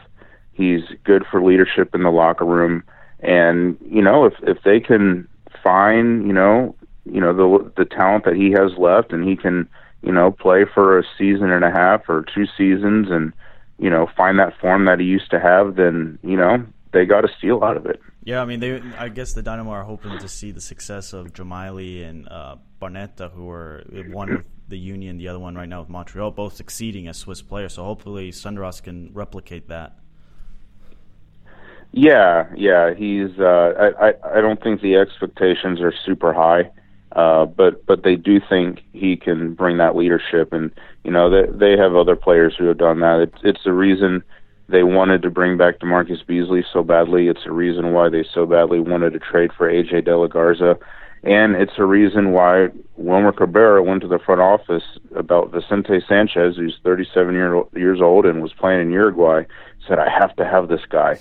He's good for leadership in the locker room and you know, if if they can find you know you know the the talent that he has left, and he can you know play for a season and a half or two seasons, and you know find that form that he used to have, then you know they got a steal out of it. Yeah, I mean, they. I guess the Dynamo are hoping to see the success of Dzemaili and uh, Barnetta, who are one with the Union, the other one right now with Montreal, both succeeding as Swiss players. So hopefully, Senderos can replicate that. Yeah, yeah, he's. Uh, I, I I don't think the expectations are super high, uh, but but they do think he can bring that leadership, and you know they they have other players who have done that. It's it's the reason they wanted to bring back DaMarcus Beasley so badly. It's a reason why they so badly wanted to trade for AJ De La Garza, and it's a reason why Wilmer Cabrera went to the front office about Vicente Sanchez, who's 37 year, years old and was playing in Uruguay. Said I have to have this guy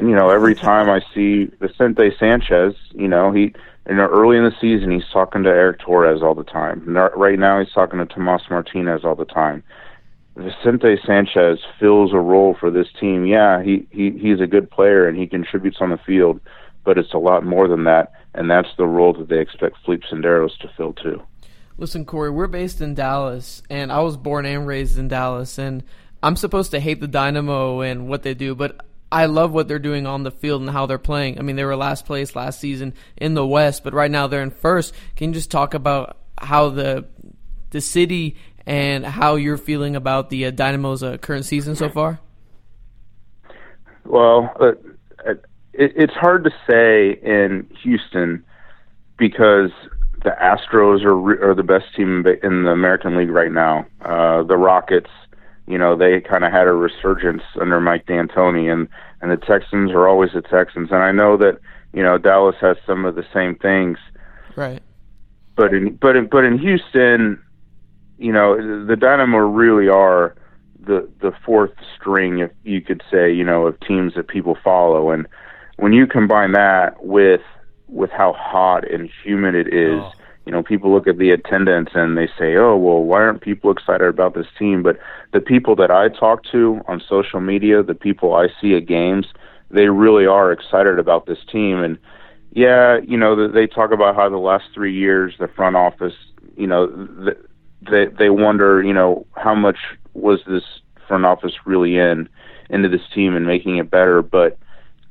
and you know, every time I see Vicente Sanchez, you know, he you know early in the season he's talking to Erick Torres all the time. Right now he's talking to Tomas Martinez all the time. Vicente Sanchez fills a role for this team. Yeah, he, he he's a good player and he contributes on the field, but it's a lot more than that, and that's the role that they expect Felipe Senderos to fill too. Listen, Corey, we're based in Dallas, and I was born and raised in Dallas, and I'm supposed to hate the Dynamo and what they do, but I love what they're doing on the field and how they're playing. I mean, they were last place last season in the West, but right now they're in first. Can you just talk about how the the city and how you're feeling about the uh, Dynamo's uh, current season so far? Well, uh, it, it's hard to say in Houston because the Astros are are the best team in the American League right now. Uh, the Rockets you know they kind of had a resurgence under Mike D'Antoni, and and the Texans are always the Texans, and I know that you know Dallas has some of the same things, right? But in but in but in Houston, you know the Dynamo really are the the fourth string, if you could say, you know, of teams that people follow, and when you combine that with with how hot and humid it is. Oh you know, people look at the attendance and they say, "Oh, well, why aren't people excited about this team?" But the people that I talk to on social media, the people I see at games, they really are excited about this team. And yeah, you know, they talk about how the last three years, the front office, you know, they they wonder, you know, how much was this front office really in into this team and making it better, but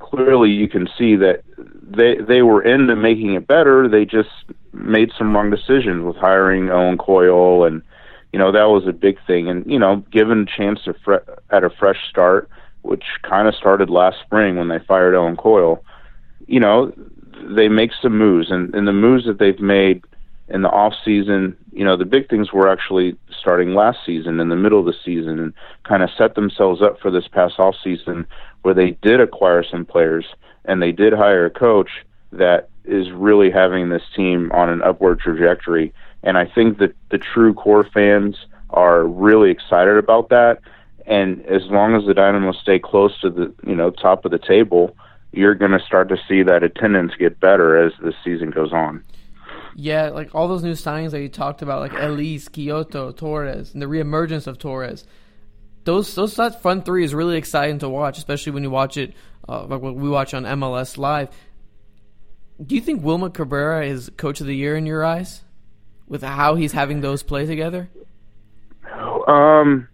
clearly you can see that they they were into making it better. They just made some wrong decisions with hiring Owen Coyle, and you know that was a big thing. And you know, given a chance to fre- at a fresh start, which kind of started last spring when they fired Owen Coyle, you know, they make some moves, and, and the moves that they've made in the off season, you know, the big things were actually starting last season in the middle of the season and kind of set themselves up for this past off season where they did acquire some players and they did hire a coach that is really having this team on an upward trajectory. And I think that the true core fans are really excited about that. And as long as the Dynamo stay close to the you know top of the table, you're going to start to see that attendance get better as the season goes on. Yeah, like all those new signings that you talked about, like Elis, Quioto, Torres, and the reemergence of Torres. Those those that front three is really exciting to watch, especially when you watch it uh, like what we watch on MLS Live. Do you think Wilmer Cabrera is coach of the year in your eyes, with how he's having those play together? Um,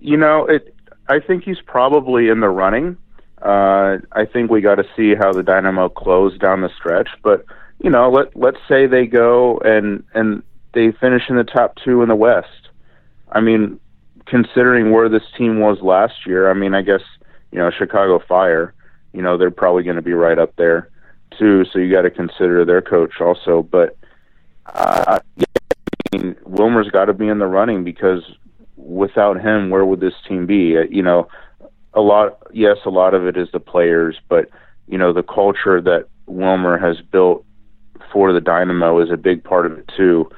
you know, it. I think he's probably in the running. Uh, I think we got to see how the Dynamo close down the stretch, but you know, let let's say they go and and they finish in the top two in the West. I mean, considering where this team was last year, I mean, I guess you know Chicago Fire. You know, they're probably going to be right up there too. So you got to consider their coach also. But uh, I mean, Wilmer's got to be in the running because without him, where would this team be? Uh, you know, a lot. Yes, a lot of it is the players, but you know, the culture that Wilmer has built for the Dynamo is a big part of it too.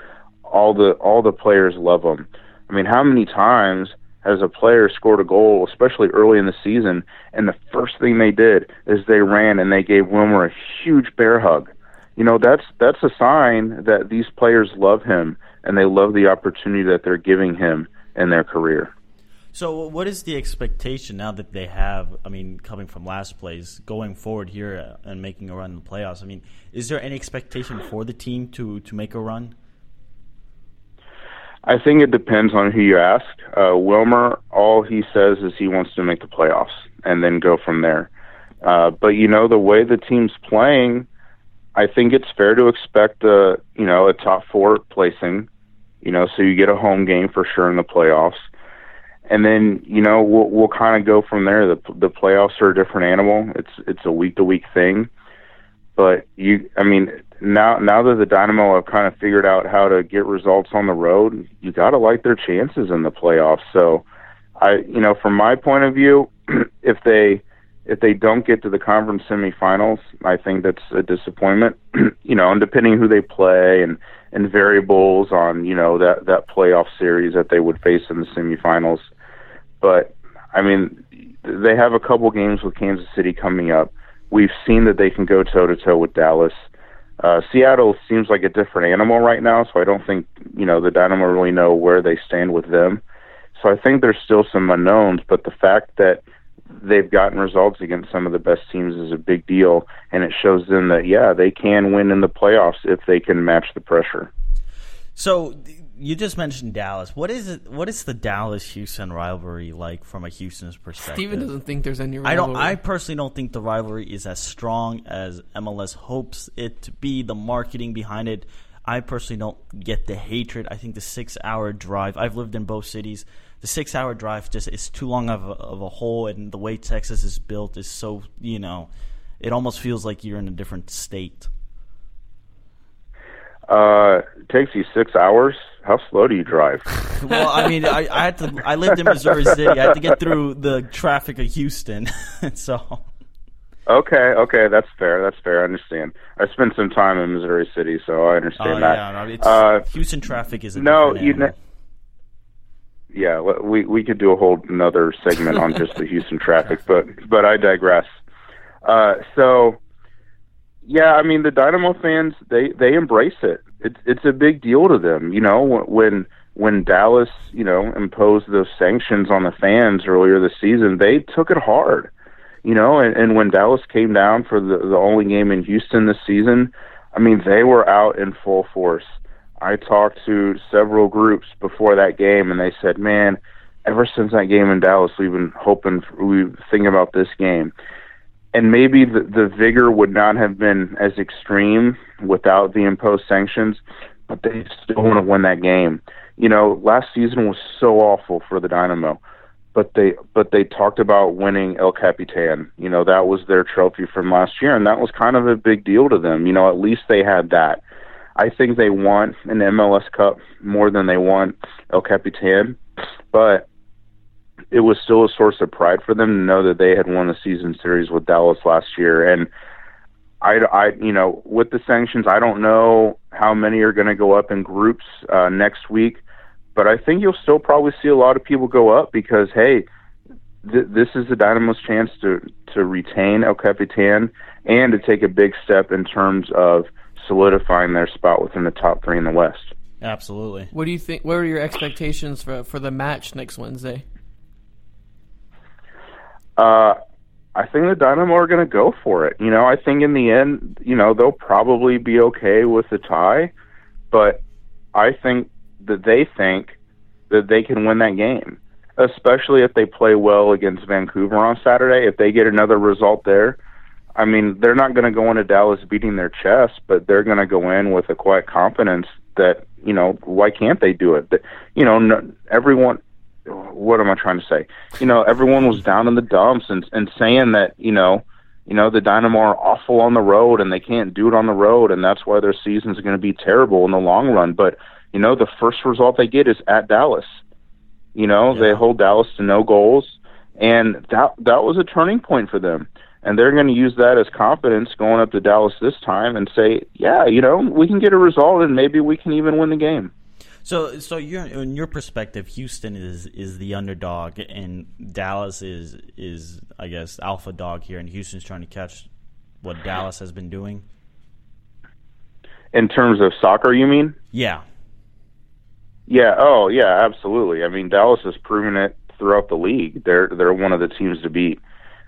All the all the players love him. I mean, how many times has a player scored a goal, especially early in the season, and the first thing they did is they ran and they gave Wilmer a huge bear hug. You know, that's that's a sign that these players love him and they love the opportunity that they're giving him in their career. So, what is the expectation now that they have? I mean, coming from last place, going forward here and making a run in the playoffs. I mean, is there any expectation for the team to to make a run? I think it depends on who you ask. Uh, Wilmer, all he says is he wants to make the playoffs and then go from there. Uh, but you know the way the team's playing, I think it's fair to expect a you know a top four placing. You know, so you get a home game for sure in the playoffs and then you know we'll we'll kind of go from there. The the playoffs are a different animal. It's it's a week to week thing, but you I mean now now that the Dynamo have kind of figured out how to get results on the road, you got to like their chances in the playoffs. So I you know from my point of view, if they if they don't get to the conference semifinals, I think that's a disappointment. you know, and depending who they play and and variables on you know that that playoff series that they would face in the semifinals but I mean, they have a couple games with Kansas City coming up. We've seen that they can go toe to toe with Dallas. Uh, Seattle seems like a different animal right now, so I don't think you know the Dynamo really know where they stand with them. So I think there's still some unknowns, but the fact that they've gotten results against some of the best teams is a big deal, and it shows them that yeah, they can win in the playoffs if they can match the pressure. So you just mentioned Dallas. What is it? What is the Dallas Houston rivalry like from a Houston's perspective? Steven doesn't think there's any. Rivalry. I don't. I personally don't think the rivalry is as strong as MLS hopes it to be. The marketing behind it, I personally don't get the hatred. I think the six-hour drive. I've lived in both cities. The six-hour drive just is too long of a, of a hole, and the way Texas is built is so you know, it almost feels like you're in a different state. Uh, it takes you six hours. How slow do you drive? well, I mean, I, I had to. I lived in Missouri City. I had to get through the traffic of Houston, so. Okay, okay, that's fair. That's fair. I understand. I spent some time in Missouri City, so I understand uh, that. Yeah, no, it's, uh, Houston traffic is a no. You know, yeah, we we could do a whole another segment on just the Houston traffic, but but I digress. Uh, so yeah, I mean the Dynamo fans they they embrace it. It's it's a big deal to them. You know when when Dallas you know imposed those sanctions on the fans earlier this season, they took it hard. You know, and, and when Dallas came down for the the only game in Houston this season, I mean they were out in full force. I talked to several groups before that game, and they said, "Man, ever since that game in Dallas, we've been hoping, we thinking about this game." And maybe the, the vigor would not have been as extreme without the imposed sanctions, but they still want to win that game. You know, last season was so awful for the Dynamo, but they but they talked about winning El Capitan. You know, that was their trophy from last year, and that was kind of a big deal to them. You know, at least they had that. I think they want an MLS Cup more than they want El Capitan, but it was still a source of pride for them to know that they had won the season series with Dallas last year. And I, I, you know, with the sanctions, I don't know how many are going to go up in groups uh, next week, but I think you'll still probably see a lot of people go up because hey, th- this is the Dynamo's chance to to retain El Capitan and to take a big step in terms of solidifying their spot within the top three in the West. Absolutely. What do you think? What are your expectations for for the match next Wednesday? Uh, I think the Dynamo are going to go for it. You know, I think in the end, you know, they'll probably be okay with the tie, but I think that they think that they can win that game, especially if they play well against Vancouver on Saturday. If they get another result there, I mean, they're not going to go into Dallas beating their chest, but they're going to go in with a quiet confidence that, you know, why can't they do it? That, you know, no, everyone what am I trying to say? You know, everyone was down in the dumps and and saying that you know, you know, the Dynamo are awful on the road and they can't do it on the road, and that's why their season's going to be terrible in the long run. But you know, the first result they get is at Dallas. You know, yeah. they hold Dallas to no goals, and that that was a turning point for them. And they're going to use that as confidence going up to Dallas this time and say, yeah, you know, we can get a result and maybe we can even win the game. So, so you in your perspective, Houston is is the underdog, and Dallas is is I guess alpha dog here, and Houston's trying to catch what Dallas has been doing. In terms of soccer, you mean? Yeah. Yeah. Oh, yeah. Absolutely. I mean, Dallas has proven it throughout the league. They're they're one of the teams to beat.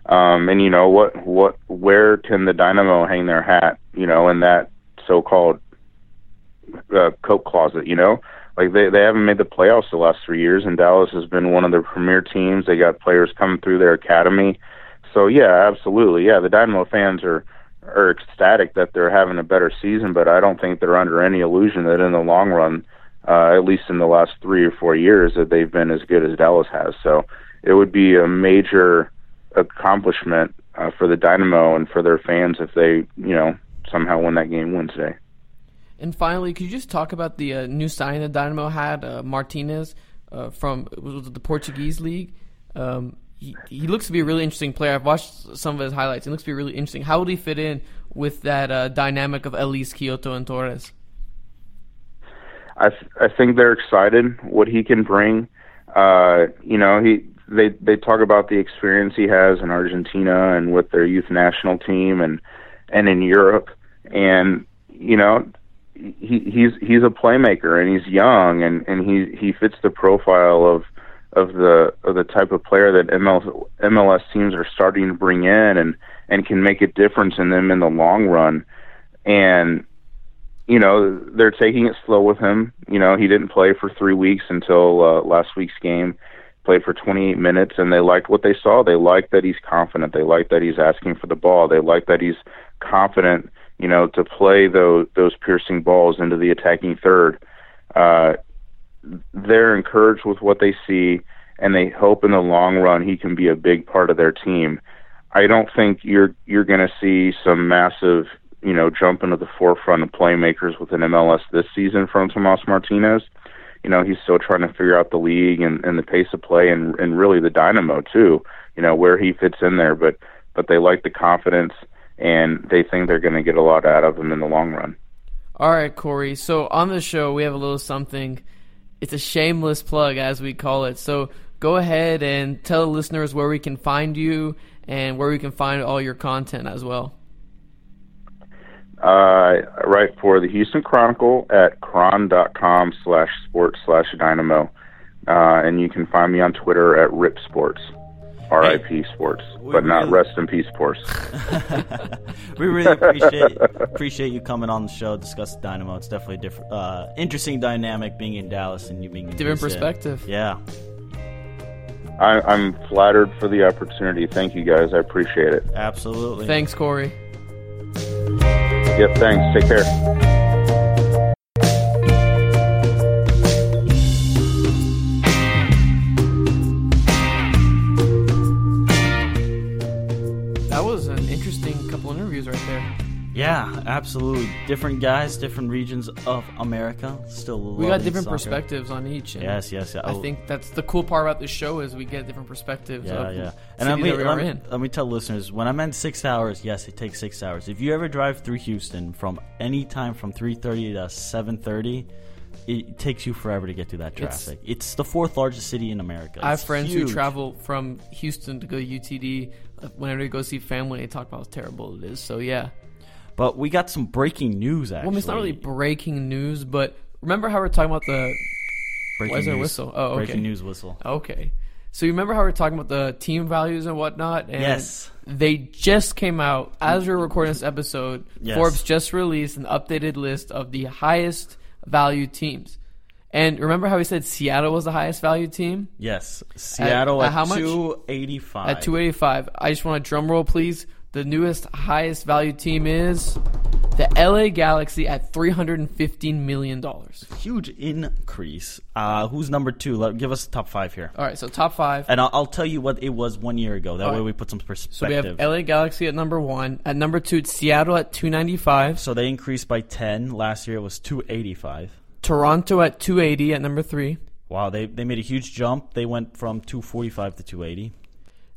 Um, and you know what? What? Where can the Dynamo hang their hat? You know, in that so-called uh, coat closet. You know, like they they haven't made the playoffs the last three years, and Dallas has been one of their premier teams. They got players coming through their academy, so yeah, absolutely, yeah. The Dynamo fans are are ecstatic that they're having a better season, but I don't think they're under any illusion that in the long run, uh, at least in the last three or four years, that they've been as good as Dallas has. So it would be a major accomplishment uh, for the Dynamo and for their fans if they, you know, somehow win that game Wednesday. And finally, could you just talk about the uh, new signing that Dynamo had, uh, Martinez, uh, from the Portuguese league? Um, he, he looks to be a really interesting player. I've watched some of his highlights. He looks to be really interesting. How would he fit in with that uh, dynamic of Elis, Quioto, and Torres? I th- I think they're excited what he can bring. Uh, you know, he they they talk about the experience he has in Argentina and with their youth national team and and in Europe. And you know, he he's he's a playmaker and he's young and and he he fits the profile of of the of the type of player that MLS MLS teams are starting to bring in and and can make a difference in them in the long run. And you know they're taking it slow with him. You know he didn't play for 3 weeks until uh, last week's game played for 28 minutes and they liked what they saw. They liked that he's confident. They like that he's asking for the ball. They like that he's confident you know, to play those those piercing balls into the attacking third. Uh, they're encouraged with what they see, and they hope in the long run he can be a big part of their team. I don't think you're you're going to see some massive, you know, jump into the forefront of playmakers within MLS this season from Tomas Martinez. You know, he's still trying to figure out the league and, and the pace of play, and and really the dynamo too. You know where he fits in there, but but they like the confidence and they think they're going to get a lot out of him in the long run. All right, Corey. So on the show, we have a little something. It's a shameless plug, as we call it. So go ahead and tell the listeners where we can find you and where we can find all your content as well. Uh, I write for the Houston Chronicle at chron.com slash sports slash dynamo. Uh, and you can find me on Twitter at Rip Sports. R.I.P. Sports, but not rest in peace Sports. we really appreciate appreciate you coming on the show, discuss Dynamo. It's definitely a different, uh, interesting dynamic being in Dallas and you being in different perspective. Yeah. I, I'm flattered for the opportunity. Thank you guys. I appreciate it. Absolutely. Thanks, Corey. Yep. Thanks. Take care. Yeah, absolutely. Different guys, different regions of America. Still, We got different soccer. perspectives on each. Yes, yes, yeah. I Oh. think that's the cool part about the show is we get different perspectives. Yeah, of yeah. And let me, let, me, in. let me tell listeners when I meant six hours, yes, it takes six hours. If you ever drive through Houston from any time from three thirty to seven thirty, it takes you forever to get through that traffic. It's, the fourth largest city in America. I have friends huge. who travel from Houston to go to UTD. uh, Whenever they go see family, they talk about how terrible it is. So yeah. But we got some breaking news. Actually, Well, it's not really breaking news, but remember how we're talking about the breaking why is there a news. whistle? Oh, okay. breaking news whistle. Okay. So you remember how we are talking about the team values and whatnot? And Yes. They just came out as we are recording this episode. Yes. Forbes just released an updated list of the highest value teams. And remember how we said Seattle was the highest value team Yes, Seattle at at, how much? two eighty five. at 285? I just want a drum roll, please. The newest highest value team is the LA Galaxy at 315 million dollars. Huge increase. Uh, who's number two? Let, give us the top five here. All right, so top five. And I'll, I'll tell you what it was one year ago. That All way right. we put some perspective. So we have LA Galaxy at number one. At number two, it's Seattle at 295. So they increased by 10. Last year it was 285. Toronto at 280 at number three. Wow, they, they made a huge jump. They went from 245 to 280.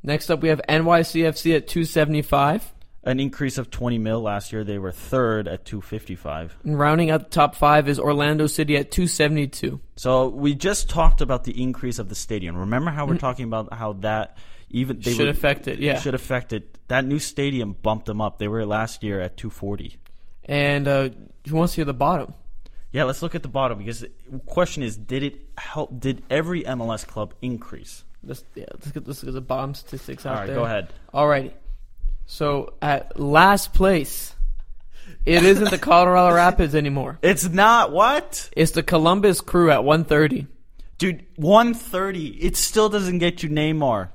Next up, we have NYCFC at 275. An increase of 20 mil. Last year they were third at 255. And rounding out the top five is Orlando City at 272. So we just talked about the increase of the stadium. Remember how we're talking about how that even they. Should were- affect it, yeah. Should affect it. That new stadium bumped them up. They were last year at 240. And uh, who wants to hear the bottom? Yeah, let's look at the bottom because the question is, did it help? Did every MLS club increase? Let's, yeah, let's, get, let's look at the bottom statistics out All right, there. go ahead. Alrighty. So at last place, it isn't the Colorado Rapids anymore. It's not what, It's the Columbus Crew at 130. dude. One thirty. It still doesn't get you Neymar.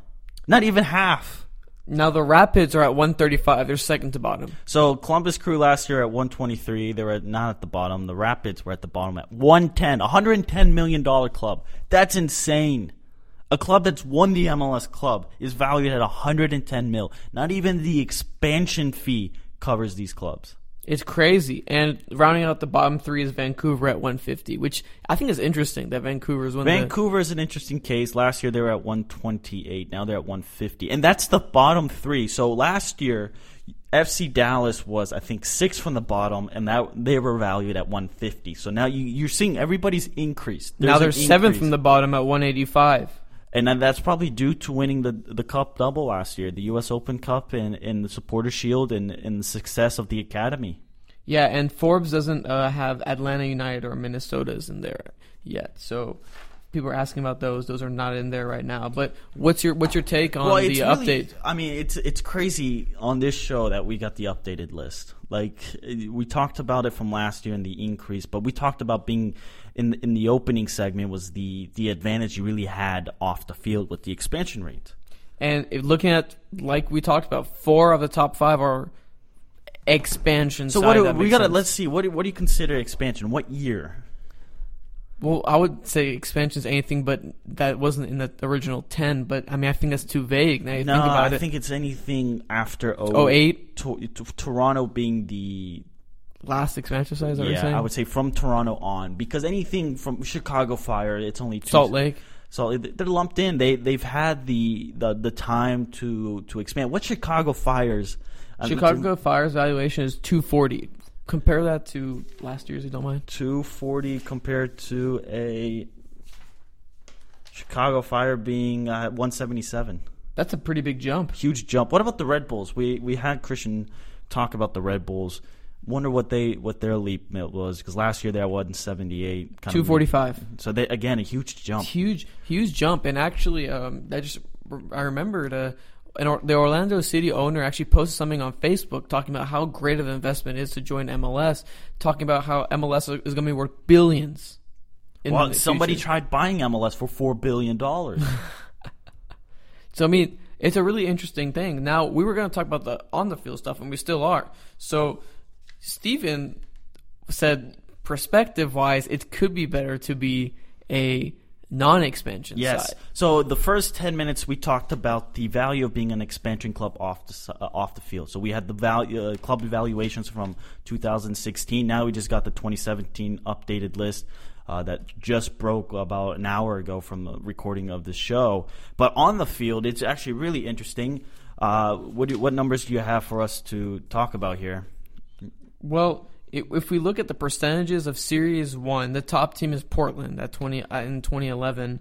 Not even half. Now the Rapids are at 135. They're second to bottom. So Columbus Crew last year at 123, they were at, not at the bottom. The Rapids were at the bottom at 110, 110 million dollar club. That's insane. A club that's won the MLS club is valued at 110 mil. Not even the expansion fee covers these clubs. It's crazy. And rounding out the bottom three is Vancouver at 150, which I think is interesting that Vancouver is one of the Vancouver is an interesting case. Last year they were at 128. Now they're at 150, and that's the bottom three. So last year, FC Dallas was I think six from the bottom, and that they were valued at 150. So now you, you're seeing everybody's increased. now they're There's seventh increase. from the bottom at 185. And that's probably due to winning the the cup double last year, the U.S. Open Cup and, and the Supporter Shield, and, and the success of the academy. Yeah, and Forbes doesn't uh, have Atlanta United or Minnesota's in there yet. So people are asking about those. Those are not in there right now. But what's your what's your take on the it's update? really- I mean, it's it's crazy on this show that we got the updated list. Like we talked about it from last year and the increase, but we talked about being in in the opening segment was the the advantage you really had off the field with the expansion rate. And if looking at like we talked about, four of the top five are expansion. So side, what do, we got to sense. let's see what do, what do you consider expansion? What year? Well, I would say expansion's anything, but that wasn't in the original ten. But I mean, I think that's too vague. Now you No, think about I it. think it's anything after Oh, oh eight? to, to- Toronto being the last expansion size. Yeah, saying? I would say from Toronto on because anything from Chicago Fire, it's only two, Salt Lake. So they're lumped in. They they've had the the, the time to to expand. What Chicago Fires? uh, Chicago Fire's valuation is two forty. Compare that to last year's, if you don't mind. two forty compared to a Chicago Fire being uh, one seventy seven. That's a pretty big jump. Huge jump. What about the Red Bulls? We we had Kristian talk about the Red Bulls. Wonder what they what their leap was because last year one seventy eight. Two forty five. So they again a huge jump. Huge, huge jump. And actually, um, I just I remembered uh, an the Orlando City owner actually posted something on Facebook talking about how great of an investment it is to join MLS. Talking about how MLS is going to be worth billions. in Well, somebody future. tried buying MLS for four billion dollars. So I mean, it's a really interesting thing. Now we were going to talk about the on the field stuff, and we still are. So Stephen said, perspective wise, it could be better to be a non-expansion Yes. side. So the first ten minutes we talked about the value of being an expansion club off the uh, off the field. So we had the value uh, club evaluations from 2016. Now we just got the 2017 updated list. Uh, that just broke about an hour ago from the recording of the show. But on the field, it's actually really interesting. Uh, what do, what numbers do you have for us to talk about here? Well, if we look at the percentages of Series One, the top team is Portland at twenty uh, in 2011,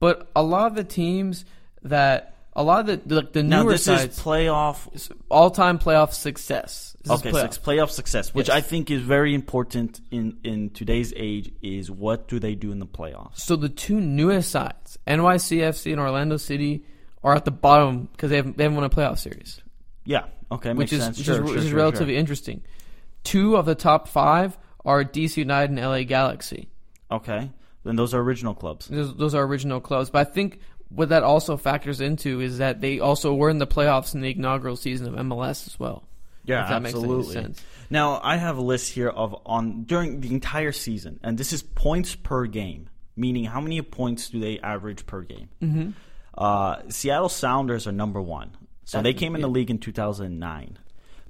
but a lot of the teams that a lot of the the, the Now newer this sides, is playoff all-time playoff success. This Okay, playoff. six playoff success, which Yes. I think is very important in in today's age. Is what do they do in the playoffs? So the two newest sides, NYCFC and Orlando City, are at the bottom because they haven't, they haven't won a playoff series, Yeah, okay, which is sense. which Sure, is, sure, which is sure, relatively sure. interesting. Two of the top five are DC United and LA Galaxy. Okay, then those are original clubs. Those, those are original clubs, but I think what that also factors into is that they also were in the playoffs in the inaugural season of MLS as well. Yeah, if that makes any absolutely. sense. Now I have a list here of on during the entire season, and this is points per game, meaning how many points do they average per game? Mm-hmm. Uh, Seattle Sounders are number one, so they came in the league in 2009.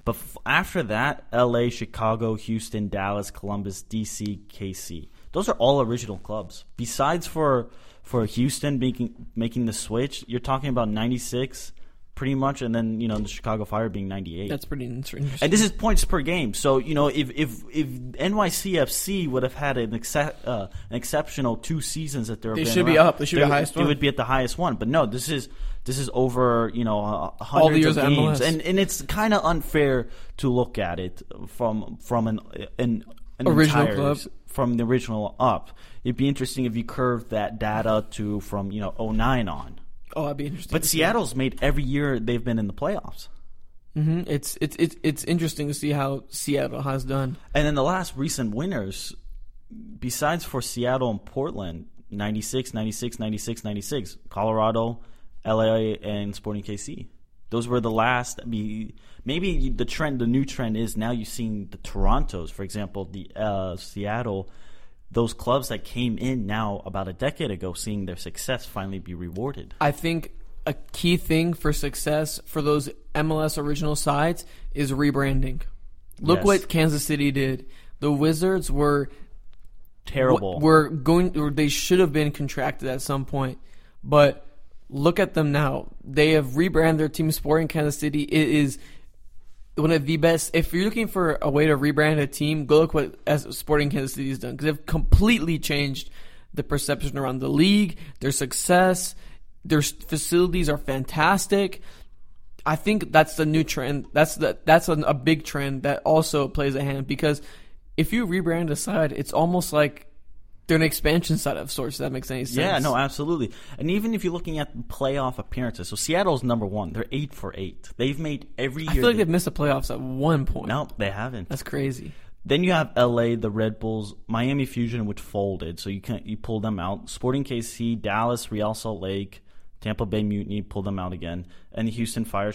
But f- after that, L.A., Chicago, Houston, Dallas, Columbus, D.C., KC. Those are all original clubs. Besides for for Houston making making the switch, you're talking about 96, pretty much, and then you know the Chicago Fire being 98. That's pretty interesting. And this is points per game. So you know, if if if NYCFC would have had an, exce- uh, an exceptional two seasons that they're They should be up. They should be the highest It one. would be at the highest one. But no, this is this is over. You know, uh, hundreds years of games, MLS. and and it's kind of unfair to look at it from from an an, an Original entire- club. from the original up. It'd be interesting if you curved that data to from you know 09 on. oh, that'd be interesting. But to see. Seattle's made every year they've been in the playoffs. Mhm. it's it's it's it's interesting to see how Seattle has done. And then the last recent winners, besides for Seattle and Portland, 96, 96, 96, 96, Colorado, LA, and Sporting KC. Those were the last. Be maybe the trend, the new trend is now you've seen the Torontos, for example, the uh, Seattle, those clubs that came in now about a decade ago, seeing their success finally be rewarded. I think a key thing for success for those MLS original sides is rebranding. Look Yes. what Kansas City did. The Wizards were Terrible. were going or they should have been contracted at some point. But look at them now. They have rebranded their team Sporting Kansas City. It is one of the best. If you're looking for a way to rebrand a team, go look what Sporting Kansas City has done because they've completely changed the perception around the league, their success, their facilities are fantastic. I think that's the new trend. That's the that's a, a big trend that also plays a hand because if you rebrand a side, it's almost like they're an expansion side of sorts. If that makes any sense. Yeah, no, absolutely. And even if you're looking at playoff appearances, so Seattle's number one. They're eight for eight. They've made every year. I feel like they- they've missed the playoffs at one point. no, they haven't. That's crazy. Then you have LA, the Red Bulls, Miami Fusion, which folded, so you can't you pull them out. Sporting KC, Dallas, Real Salt Lake, Tampa Bay Mutiny, pull them out again, and the Houston Fire,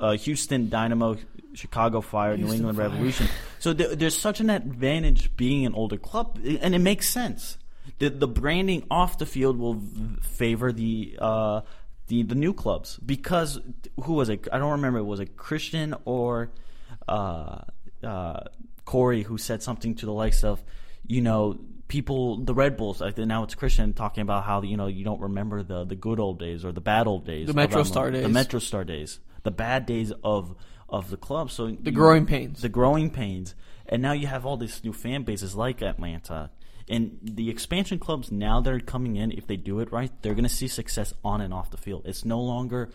uh, Houston Dynamo, Chicago Fire, New England Fire. Revolution. So there, there's such an advantage being an older club, and it makes sense. The the branding off the field will v- favor the. Uh, the, the new clubs because who was it? I don't remember. Was it Kristian or uh, uh, Corey who said something to the likes of, you know, people, the Red Bulls. Now it's Kristian talking about how you know you don't remember the the good old days or the bad old days, The Metro Star the days. Metro Star days, the bad days of of the club. So The growing pains. the growing pains, and now you have all these new fan bases like Atlanta. And the expansion clubs now that are coming in, if they do it right, they're going to see success on and off the field. It's no longer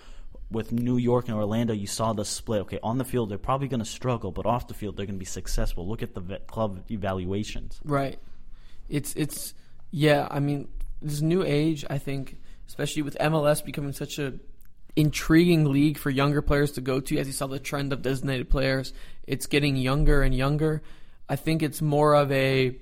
with New York and Orlando. You saw the split. Okay, on the field they're probably going to struggle, but off the field they're going to be successful. Look at the club evaluations. Right. It's it's yeah. I mean, this new age. I think, especially with MLS becoming such a intriguing league for younger players to go to, as you saw the trend of designated players. It's getting younger and younger. I think it's more of a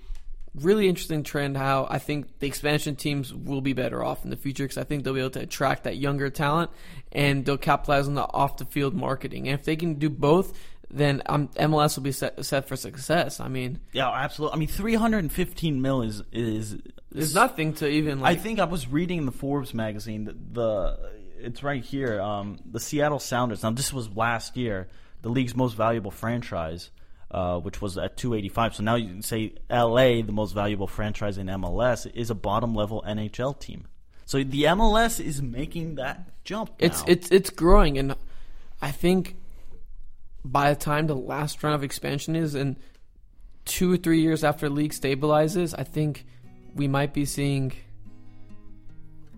really interesting trend how I think the expansion teams will be better off in the future because I think they'll be able to attract that younger talent and they'll capitalize on the off the field marketing. And if they can do both, then um, MLS will be set, set for success. I mean, Yeah, absolutely. I mean, 315 mil is is there's nothing to even like. I think I was reading in the Forbes magazine that the it's right here. Um, the Seattle Sounders. Now, this was last year, the league's most valuable franchise, uh, which was at 285. So now you can say LA, the most valuable franchise in MLS, is a bottom level NHL team. So the MLS is making that jump. It's it's it's growing, and I think by the time the last round of expansion is, and two or three years after league stabilizes, I think we might be seeing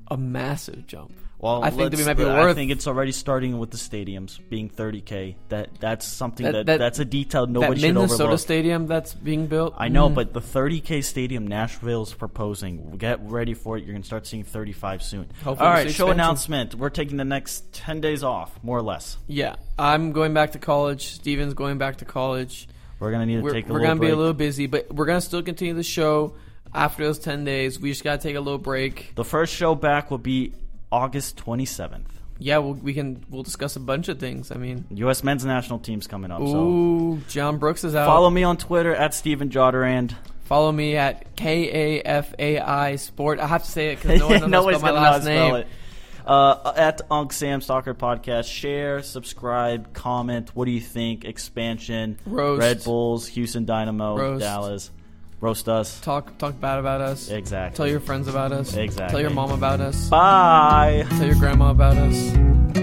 a massive jump. Well, I think that we might be I worth. think it's already starting with the stadiums being 30k. That that's something That- that, that- that's a detail that nobody should Minnesota overlook. stadium that's being built. I know, Mm. but the 30k stadium Nashville's proposing. Get ready for it. You're gonna start seeing 35 soon. Hopefully All right, show announcement. We're taking the next 10 days off, more or less. yeah, I'm going back to college. Steven's going back to college. We're gonna need to we're, take a we're gonna be a little busy, but we're gonna still continue the show after those ten days. We just gotta take a little break. The first show back will be August 27th. Yeah, we'll, we can we'll discuss a bunch of things. I mean, U.S. men's national team's coming up. So ooh, John Brooks is out. follow me on Twitter at Steven Joderand. Follow me at K A F A I Sport. I have to say it because no one knows Nobody's how to spell gonna my know how last to spell name. it. Uh, at Unc Sam Soccer Podcast, share, subscribe, comment. What do you think? Expansion, Roast. Red Bulls, Houston Dynamo, Roast. Dallas, roast us. Talk talk bad about us. Exactly. Tell your friends about us. Exactly. Tell your mom about us. Bye. Tell your grandma about us.